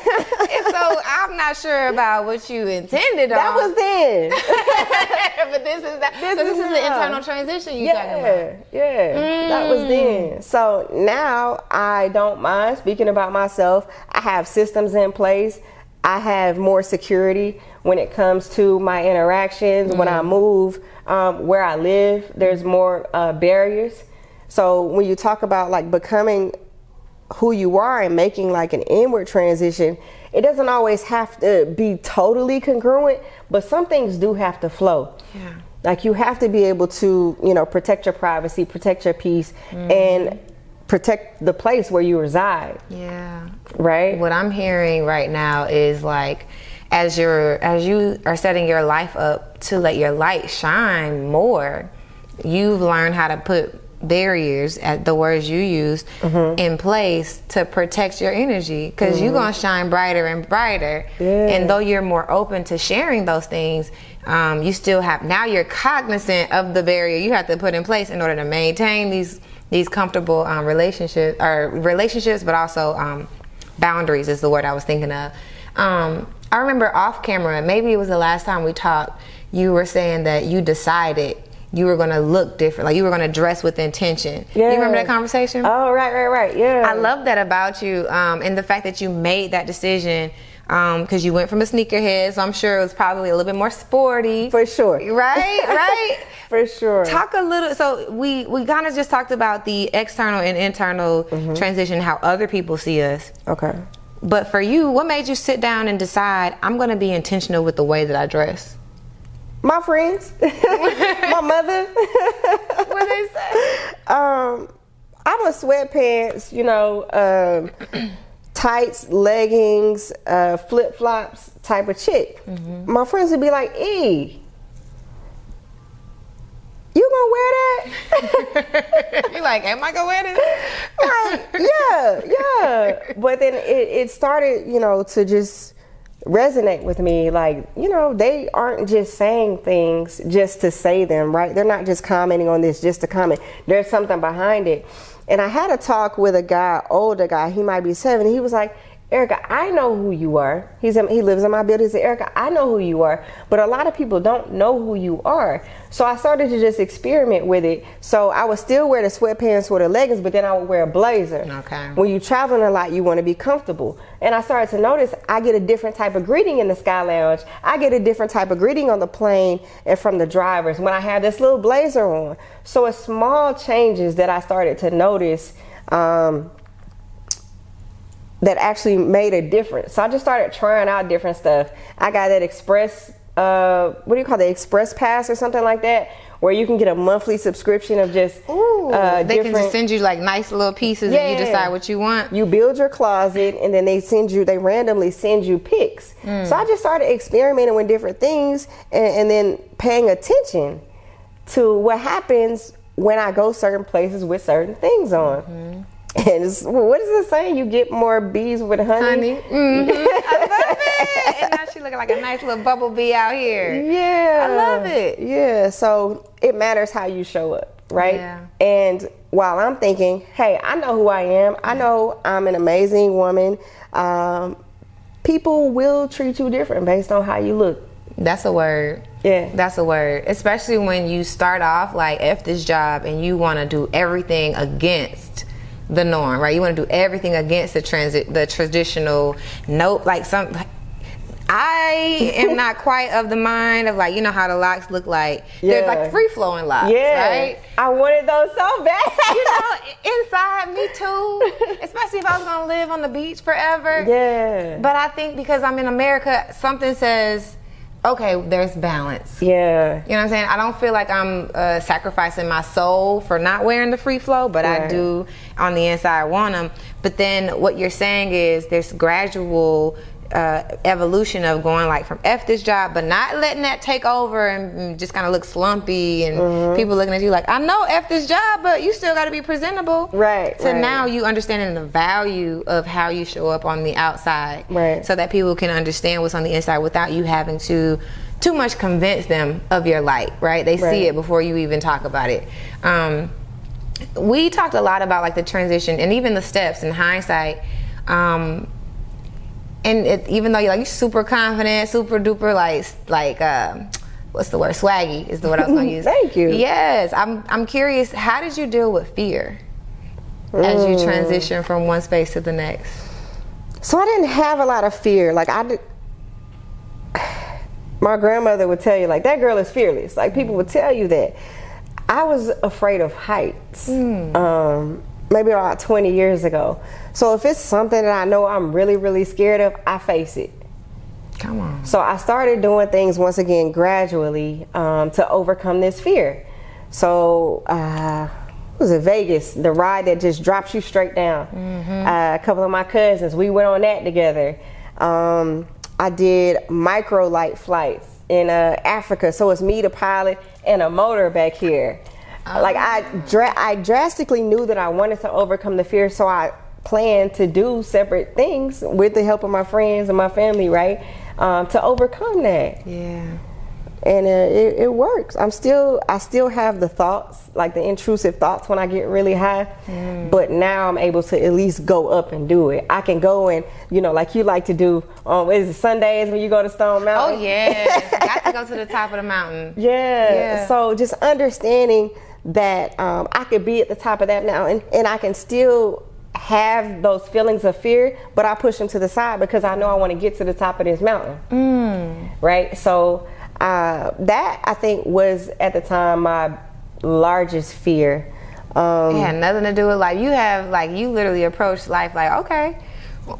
and so I'm not sure about what you intended That on. was then. but this is that. This so this is is the internal transition you talking about. yeah, yeah. That was mm. then. So now I don't mind speaking about myself. I have systems in place. I have more security when it comes to my interactions, when I move, um, where I live. There's more uh, barriers. So when you talk about like becoming who you are and making like an inward transition, it doesn't always have to be totally congruent, but some things do have to flow. Yeah. Like you have to be able to, you know, protect your privacy, protect your peace, and protect the place where you reside, Yeah. right? What I'm hearing right now is like as you're as you are setting your life up to let your light shine more, you've learned how to put barriers at the words you used mm-hmm. in place to protect your energy because you're mm-hmm. gonna shine brighter and brighter Yeah. and though you're more open to sharing those things um, you still have now you're cognizant of the barrier you have to put in place in order to maintain these these comfortable um, relationships or relationships but also um, boundaries is the word i was thinking of um, i remember off camera maybe it was the last time we talked you were saying that you decided you were going to look different like you were going to dress with intention Yeah. you remember that conversation Oh, right, right, right. Yeah. I love that about you, um, and the fact that you made that decision because you went from a sneakerhead, so I'm sure it was probably a little bit more sporty. For sure. Right, right. For sure. Talk a little. So we we kind of just talked about the external and internal Mm-hmm. transition, how other people see us. Okay. But for you, what made you sit down and decide I'm going to be intentional with the way that I dress? My friends, my mother. What they say? um, I'm a sweatpants, you know, um, tights, leggings, uh, flip flops type of chick. Mm-hmm. My friends would be like, "E, you gonna wear that?" You're like, am I to wear this? Like, yeah, yeah. But then it, it started, you know, to just resonate with me. Like, you know, they aren't just saying things just to say them, right? They're not just commenting on this just to comment. There's something behind it. And I had a talk with a guy, older guy, he might be seven. He was like, Erica, I know who you are. He's in, he lives in my building. He said, Erica, I know who you are, but a lot of people don't know who you are. So I started to just experiment with it. So I would still wear the sweatpants or the leggings, but then I would wear a blazer. Okay. When you're traveling a lot, you want to be comfortable. And I started to notice I get a different type of greeting in the Sky Lounge. I get a different type of greeting on the plane and from the drivers when I have this little blazer on. So it's small changes that I started to notice. Um, that actually made a difference. So I just started trying out different stuff. I got that express, uh, what do you call the express pass or something like that, where you can get a monthly subscription of just Ooh, uh, they can just send you like nice little pieces and you decide what you want. you build your closet and then they send you, they randomly send you pics. So I just started experimenting with different things and, and then paying attention to what happens when I go certain places with certain things on. And it's, what is it saying? You get more bees with honey. honey. hmm I love it. And now she looking like a nice little bubble bee out here. Yeah. I love it. Yeah. So it matters how you show up, right? Yeah. And while I'm thinking, hey, I know who I am, I know I'm an amazing woman, um, people will treat you different based on how you look. That's a word. Yeah. That's a word. Especially when you start off like F this job and you want to do everything against the norm, right? You want to do everything against the transit, the traditional. Nope. Like some. I am not quite of the mind of like you know how the locks look like. Yeah. They're like free flowing locks, Yeah. right? I wanted those so bad. you know, inside me too. Especially if I was gonna live on the beach forever. yeah. But I think because I'm in America, something says, okay, there's balance. yeah. You know what I'm saying? I don't feel like I'm uh, sacrificing my soul for not wearing the free flow, but I do on the inside want them. But then what you're saying is there's gradual uh, evolution of going like from F this job, but not letting that take over and, and just kind of look slumpy and Mm-hmm. people looking at you like, I know F this job, but you still got to be presentable. Right, So right. now you understanding the value of how you show up on the outside. Right. So that people can understand what's on the inside without you having to too much convince them of your light, right? They Right. see it before you even talk about it. Um, we talked a lot about like the transition and even the steps in hindsight. Um, and it, even though you're like super confident, super duper like like uh, what's the word? Swaggy is the word I was going to use. Thank you. Yes, I'm I'm curious. How did you deal with fear as you Mm. transition from one space to the next? So I didn't have a lot of fear. Like I, did, my grandmother would tell you like that girl is fearless. Like people would tell you that. I was afraid of heights. Um, maybe about 20 years ago. So if it's something that I know I'm really, really scared of, I face it. Come on. So I started doing things once again gradually um, to overcome this fear. So uh, was it Vegas? The ride that just drops you straight down. Uh, a couple of my cousins, we went on that together. Um, I did micro light flights in uh, Africa. So it's me, the pilot, and a motor back here. Like I, dra- I drastically knew that I wanted to overcome the fear, so I planned to do separate things with the help of my friends and my family, right, um, to overcome that Yeah. and uh, it, it works. I'm still, I still have the thoughts, like the intrusive thoughts when I get really high, but now I'm able to at least go up and do it. I can go and, you know, like you like to do on what is it Sundays when you go to Stone Mountain? Oh yeah. Got to go to the top of the mountain. Yeah. Yeah. So just understanding that um, I could be at the top of that mountain and I can still have those feelings of fear, but I push them to the side because I know I want to get to the top of this mountain. Right. So uh, that I think was at the time my largest fear. Um, It had nothing to do with like you have like you literally approached life like okay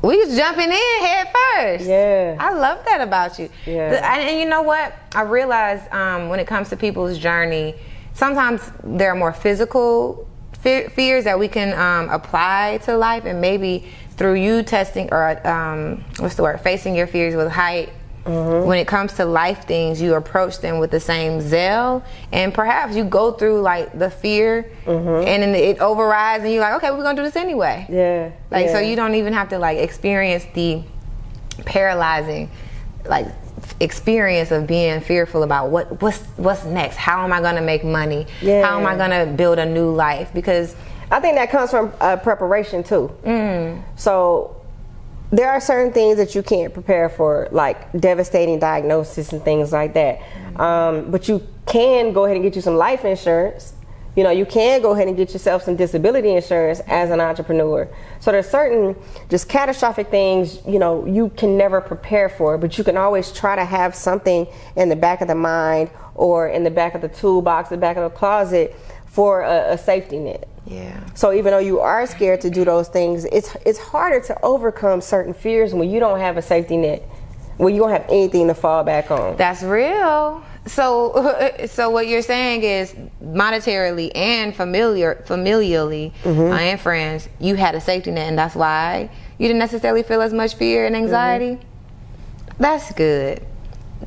we was jumping in head first Yeah. i love that about you Yeah. And, and you know what i realize um, when it comes to people's journey sometimes there are more physical fe- fears that we can um, apply to life and maybe through you testing or um, what's the word? Facing your fears with height. When it comes to life things you approach them with the same zeal and perhaps you go through like the fear and then it overrides and you're like okay we're gonna do this anyway. Yeah. like so you don't even have to like experience the paralyzing like experience of being fearful about what what's what's next how am i going to make money Yeah. how am i going to build a new life because I think that comes from uh, preparation too. Mm. So there are certain things that you can't prepare for, like devastating diagnosis and things like that. Um, but you can go ahead and get you some life insurance. You know, you can go ahead and get yourself some disability insurance as an entrepreneur. So there's certain just catastrophic things, you know, you can never prepare for, but you can always try to have something in the back of the mind or in the back of the toolbox, the back of the closet for a, a safety net. yeah So even though you are scared to do those things, it's it's harder to overcome certain fears when you don't have a safety net, when you don't have anything to fall back on. that's real so so what you're saying is monetarily and familiar familially Mm-hmm. uh, and friends you had a safety net and that's why you didn't necessarily feel as much fear and anxiety Mm-hmm. that's good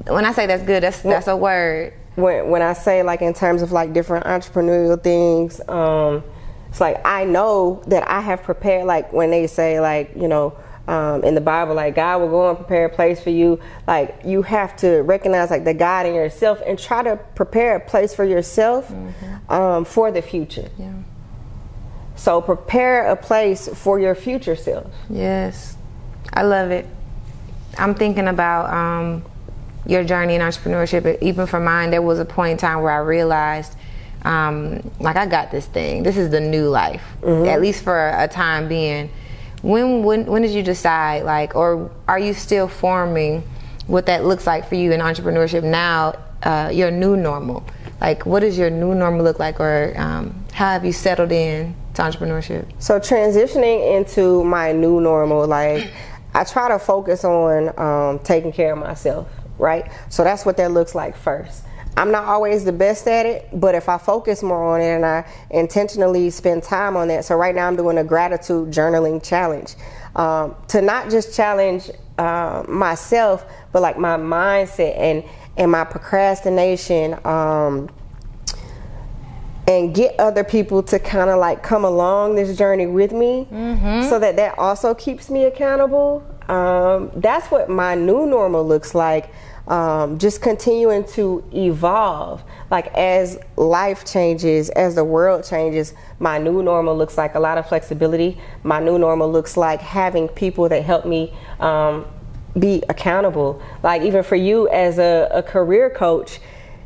when i say that's good that's that's a word When when I say like in terms of like different entrepreneurial things, um, it's like I know that I have prepared. Like when they say like you know. Um, in the Bible, like God will go and prepare a place for you. Like you have to recognize like the God in yourself and try to prepare a place for yourself um, for the future. yeah So prepare a place for your future self. Yes, I love it. I'm thinking about um, your journey in entrepreneurship. Even for mine, there was a point in time where I realized, um, like, I got this thing. This is the new life, at least for a time being. When, when when did you decide, like, or are you still forming what that looks like for you in entrepreneurship now? Uh, your new normal, like, what does your new normal look like, or um, how have you settled in to entrepreneurship? So transitioning into my new normal, like I try to focus on um, taking care of myself, right? So that's what that looks like first. I'm not always the best at it, but if I focus more on it and I intentionally spend time on that, so right now I'm doing a gratitude journaling challenge. Um, to not just challenge uh, myself, but like my mindset and and my procrastination. Um, and get other people to kind of like come along this journey with me so that that also keeps me accountable. Um, that's what my new normal looks like um, just continuing to evolve like as life changes as the world changes my new normal looks like a lot of flexibility my new normal looks like having people that help me um, be accountable like even for you as a, a career coach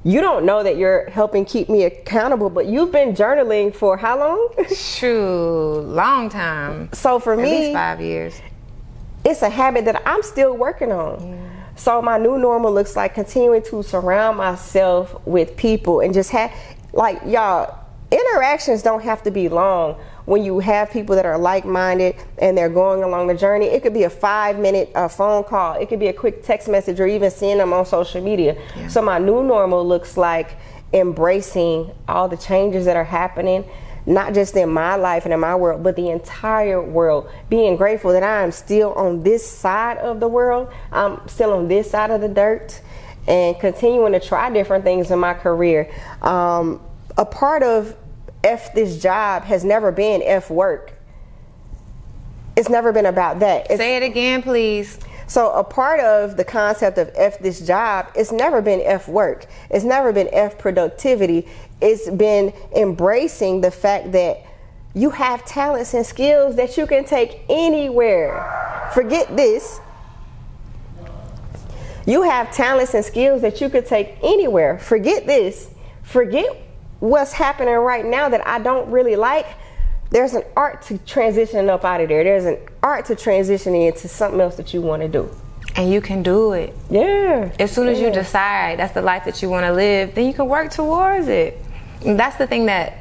you don't know that you're helping keep me accountable, but you've been journaling for how long? True, long time. so for At least me, five years. it's a habit that I'm still working on. So my new normal looks like continuing to surround myself with people and just have like y'all interactions don't have to be long. When you have people that are like-minded and they're going along the journey it could be a five minute uh, phone call. It could be a quick text message or even seeing them on social media. Yeah. so my new normal looks like embracing all the changes that are happening not just in my life and in my world, but the entire world. Being grateful that I am still on this side of the world, I'm still on this side of the dirt, and continuing to try different things in my career. Um, a part of F this job has never been F work. It's never been about that. It's, Say it again, please. So a part of the concept of F this job, it's never been F work. It's never been F productivity. It's been embracing the fact that you have talents and skills that you can take anywhere. Forget this. You have talents and skills that you could take anywhere. Forget this. Forget what's happening right now that I don't really like there's an art to transitioning up out of there. There's an art to transitioning into something else that you want to do. And you can do it. Yeah. As soon as yeah. you decide that's the life that you want to live, then you can work towards it. And that's the thing that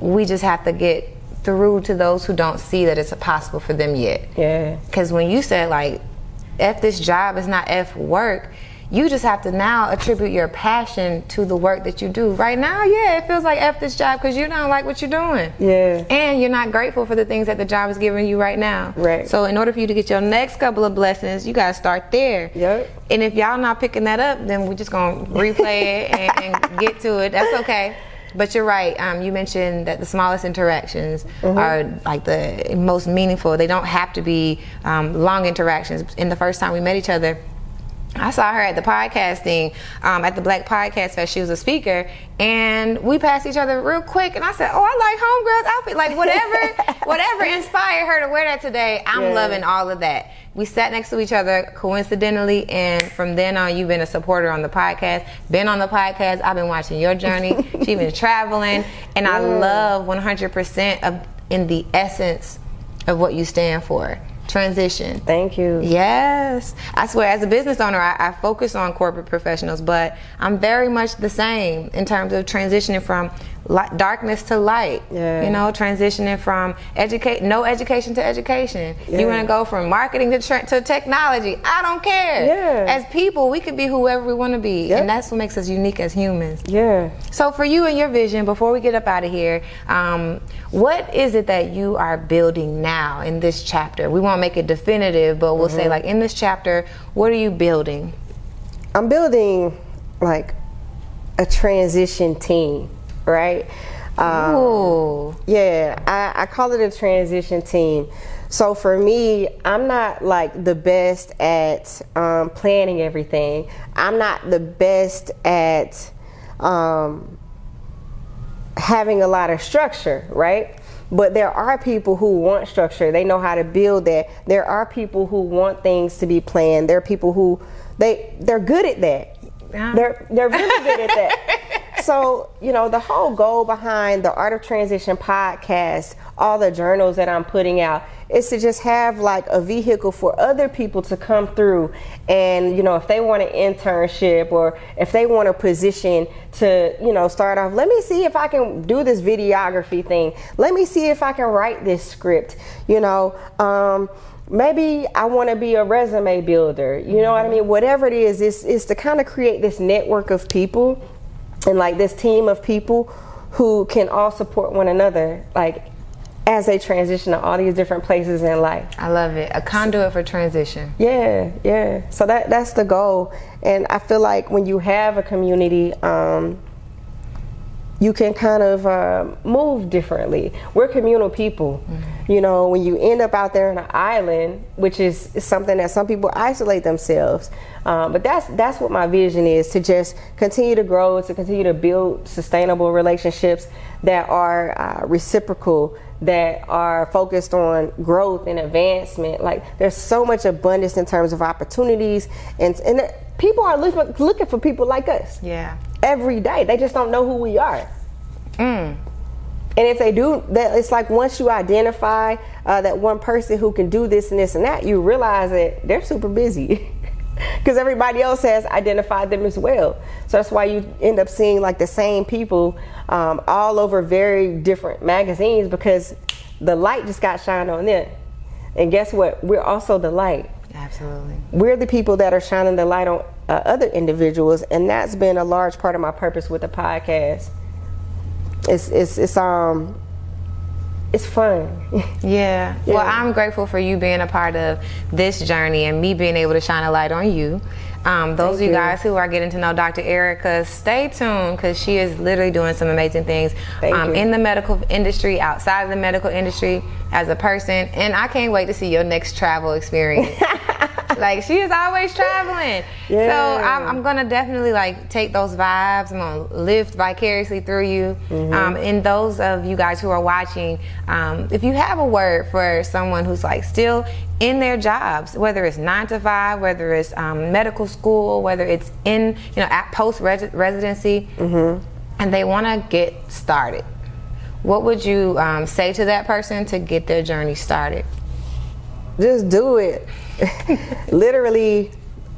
we just have to get through to those who don't see that it's possible for them yet. Yeah. Because when you said like, F this job is not F work, you just have to now attribute your passion to the work that you do. Right now, yeah, it feels like F this job because you don't like what you're doing. Yeah. And you're not grateful for the things that the job is giving you right now. Right. So in order for you to get your next couple of blessings, you gotta start there. Yep. And if y'all not picking that up, then we're just gonna replay it and, and get to it. That's okay. But you're right. Um, you mentioned that the smallest interactions mm-hmm. are like the most meaningful. They don't have to be um, long interactions. In the first time we met each other, I saw her at the podcasting um, at the Black Podcast Fest. She was a speaker, and we passed each other real quick. And I said, "Oh, I like homegirl's outfit. Like whatever, whatever inspired her to wear that today. I'm yeah. loving all of that." We sat next to each other coincidentally, and from then on, you've been a supporter on the podcast. Been on the podcast. I've been watching your journey. She's been traveling, and yeah. I love 100% of in the essence of what you stand for transition. Thank you. Yes. I swear, as a business owner, I, I, focus on corporate professionals, but I'm very much the same in terms of transitioning from light, darkness to light. Yeah. You know, transitioning from educate no education to education. Yeah. You want to go from marketing to tra- to technology. I don't care. Yeah. As people, we can be whoever we want to be, yep. and that's what makes us unique as humans. Yeah. So for you and your vision, before we get up out of here, um, what is it that you are building now in this chapter? We won't make it definitive, but we'll mm-hmm. say like in this chapter, what are you building? I'm building like a transition team right? Um, Ooh. Yeah, I, I call it a transition team. So for me, I'm not like the best at um, planning everything. I'm not the best at um, having a lot of structure, right? But there are people who want structure. They know how to build that. There are people who want things to be planned. There are people who they they're good at that. They're they're really good at that. so, you know, the whole goal behind the Art of Transition podcast, all the journals that I'm putting out, is to just have like a vehicle for other people to come through and, you know, if they want an internship or if they want a position to, you know, start off, let me see if I can do this videography thing. Let me see if I can write this script, you know. Um, maybe I want to be a resume builder. You know what I mean? Whatever it is, it's, it's to kind of create this network of people and like this team of people who can all support one another like as they transition to all these different places in life. I love it. A conduit for transition. Yeah, yeah. So that that's the goal. And I feel like when you have a community, um, you can kind of uh, move differently. We're communal people. Mm-hmm. You know, when you end up out there on an island, which is, something that some people isolate themselves. Um, but that's that's what my vision is to just continue to grow, to continue to build sustainable relationships that are uh, reciprocal, that are focused on growth and advancement. Like there's so much abundance in terms of opportunities, and and people are looking looking for people like us. Yeah every day. They just don't know who we are. Mm. And if they do, that it's like once you identify uh, that one person who can do this and this and that, you realize that they're super busy. because everybody else has identified them as well. So that's why you end up seeing like the same people um, all over very different magazines because the light just got shined on them. And guess what? We're also the light. Absolutely. We're the people that are shining the light on uh, other individuals, and that's been a large part of my purpose with the podcast. It's it's it's um it's fun. Yeah. yeah. Well, I'm grateful for you being a part of this journey and me being able to shine a light on you. Um, those Thank of you, you guys who are getting to know Dr. Erica, stay tuned because she is literally doing some amazing things um, in the medical industry, outside of the medical industry, as a person. And I can't wait to see your next travel experience. like she is always traveling. Yeah. So I'm, I'm, gonna definitely like take those vibes. I'm gonna live vicariously through you. Mm-hmm. Um, and those of you guys who are watching, um, if you have a word for someone who's like still in their jobs, whether it's nine to five, whether it's um, medical school, whether it's in you know at post residency, mm-hmm. and they want to get started. What would you um, say to that person to get their journey started? Just do it. Literally,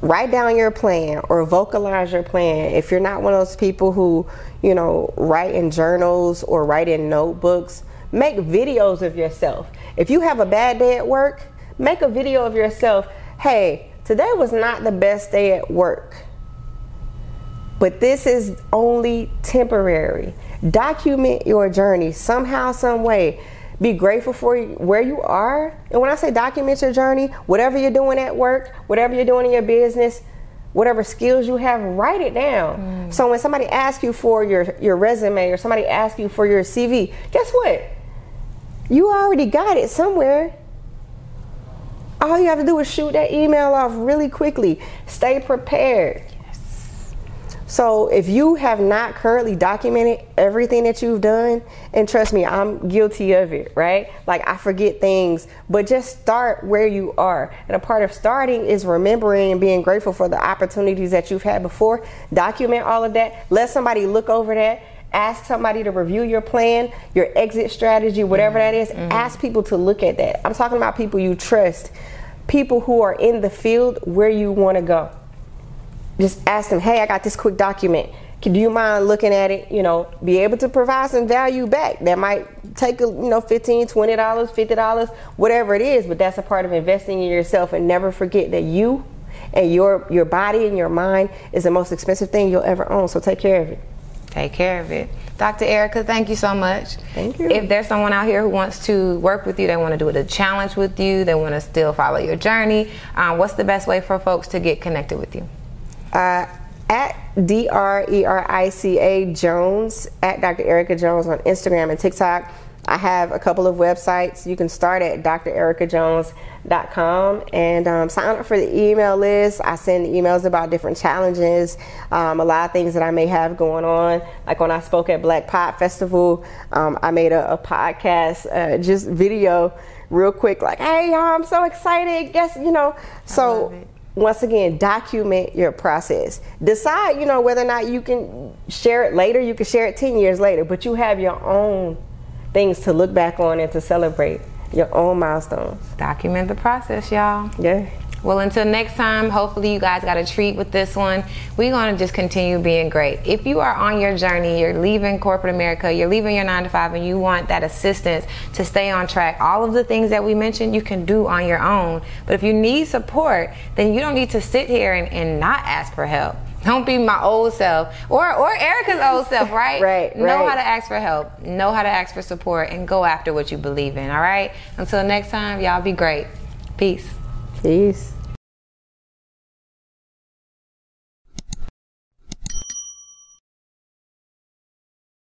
write down your plan or vocalize your plan. If you're not one of those people who, you know, write in journals or write in notebooks, make videos of yourself. If you have a bad day at work, make a video of yourself. Hey, today was not the best day at work, but this is only temporary. Document your journey somehow, some way be grateful for where you are. And when I say document your journey, whatever you're doing at work, whatever you're doing in your business, whatever skills you have, write it down. Mm. So when somebody asks you for your, your resume or somebody asks you for your CV, guess what? You already got it somewhere. All you have to do is shoot that email off really quickly. Stay prepared. So if you have not currently documented everything that you've done, and trust me, I'm guilty of it, right? Like I forget things, but just start where you are. And a part of starting is remembering and being grateful for the opportunities that you've had before. Document all of that. Let somebody look over that. Ask somebody to review your plan, your exit strategy, whatever mm-hmm. that is. Mm-hmm. Ask people to look at that. I'm talking about people you trust, people who are in the field where you want to go just ask them, hey, I got this quick document. Can, do you mind looking at it? You know, be able to provide some value back. That might take a, you know, $15, $20, $50, whatever it is, but that's a part of investing in yourself and never forget that you and your your body and your mind is the most expensive thing you'll ever own. So take care of it. Take care of it. Dr. Erica, thank you so much. Thank you. If there's someone out here who wants to work with you, they want to do a challenge with you, they want to still follow your journey, um, what's the best way for folks to get connected with you? Uh, at D R E R I C A Jones, at Dr. Erica Jones on Instagram and TikTok. I have a couple of websites. You can start at drericajones.com and um, sign up for the email list. I send emails about different challenges, um, a lot of things that I may have going on. Like when I spoke at Black Pod Festival, um, I made a, a podcast, uh, just video, real quick, like, hey, y'all, I'm so excited. Guess, you know. So once again, document your process. Decide, you know, whether or not you can share it later. You can share it 10 years later, but you have your own things to look back on and to celebrate your own milestones. Document the process, y'all. Yeah. Well, until next time, hopefully you guys got a treat with this one. We're going to just continue being great. If you are on your journey, you're leaving corporate America, you're leaving your nine to five, and you want that assistance to stay on track, all of the things that we mentioned you can do on your own. But if you need support, then you don't need to sit here and, and not ask for help. Don't be my old self or or Erica's old self, right? right. Know right. how to ask for help. Know how to ask for support and go after what you believe in, all right? Until next time, y'all be great. Peace. Peace.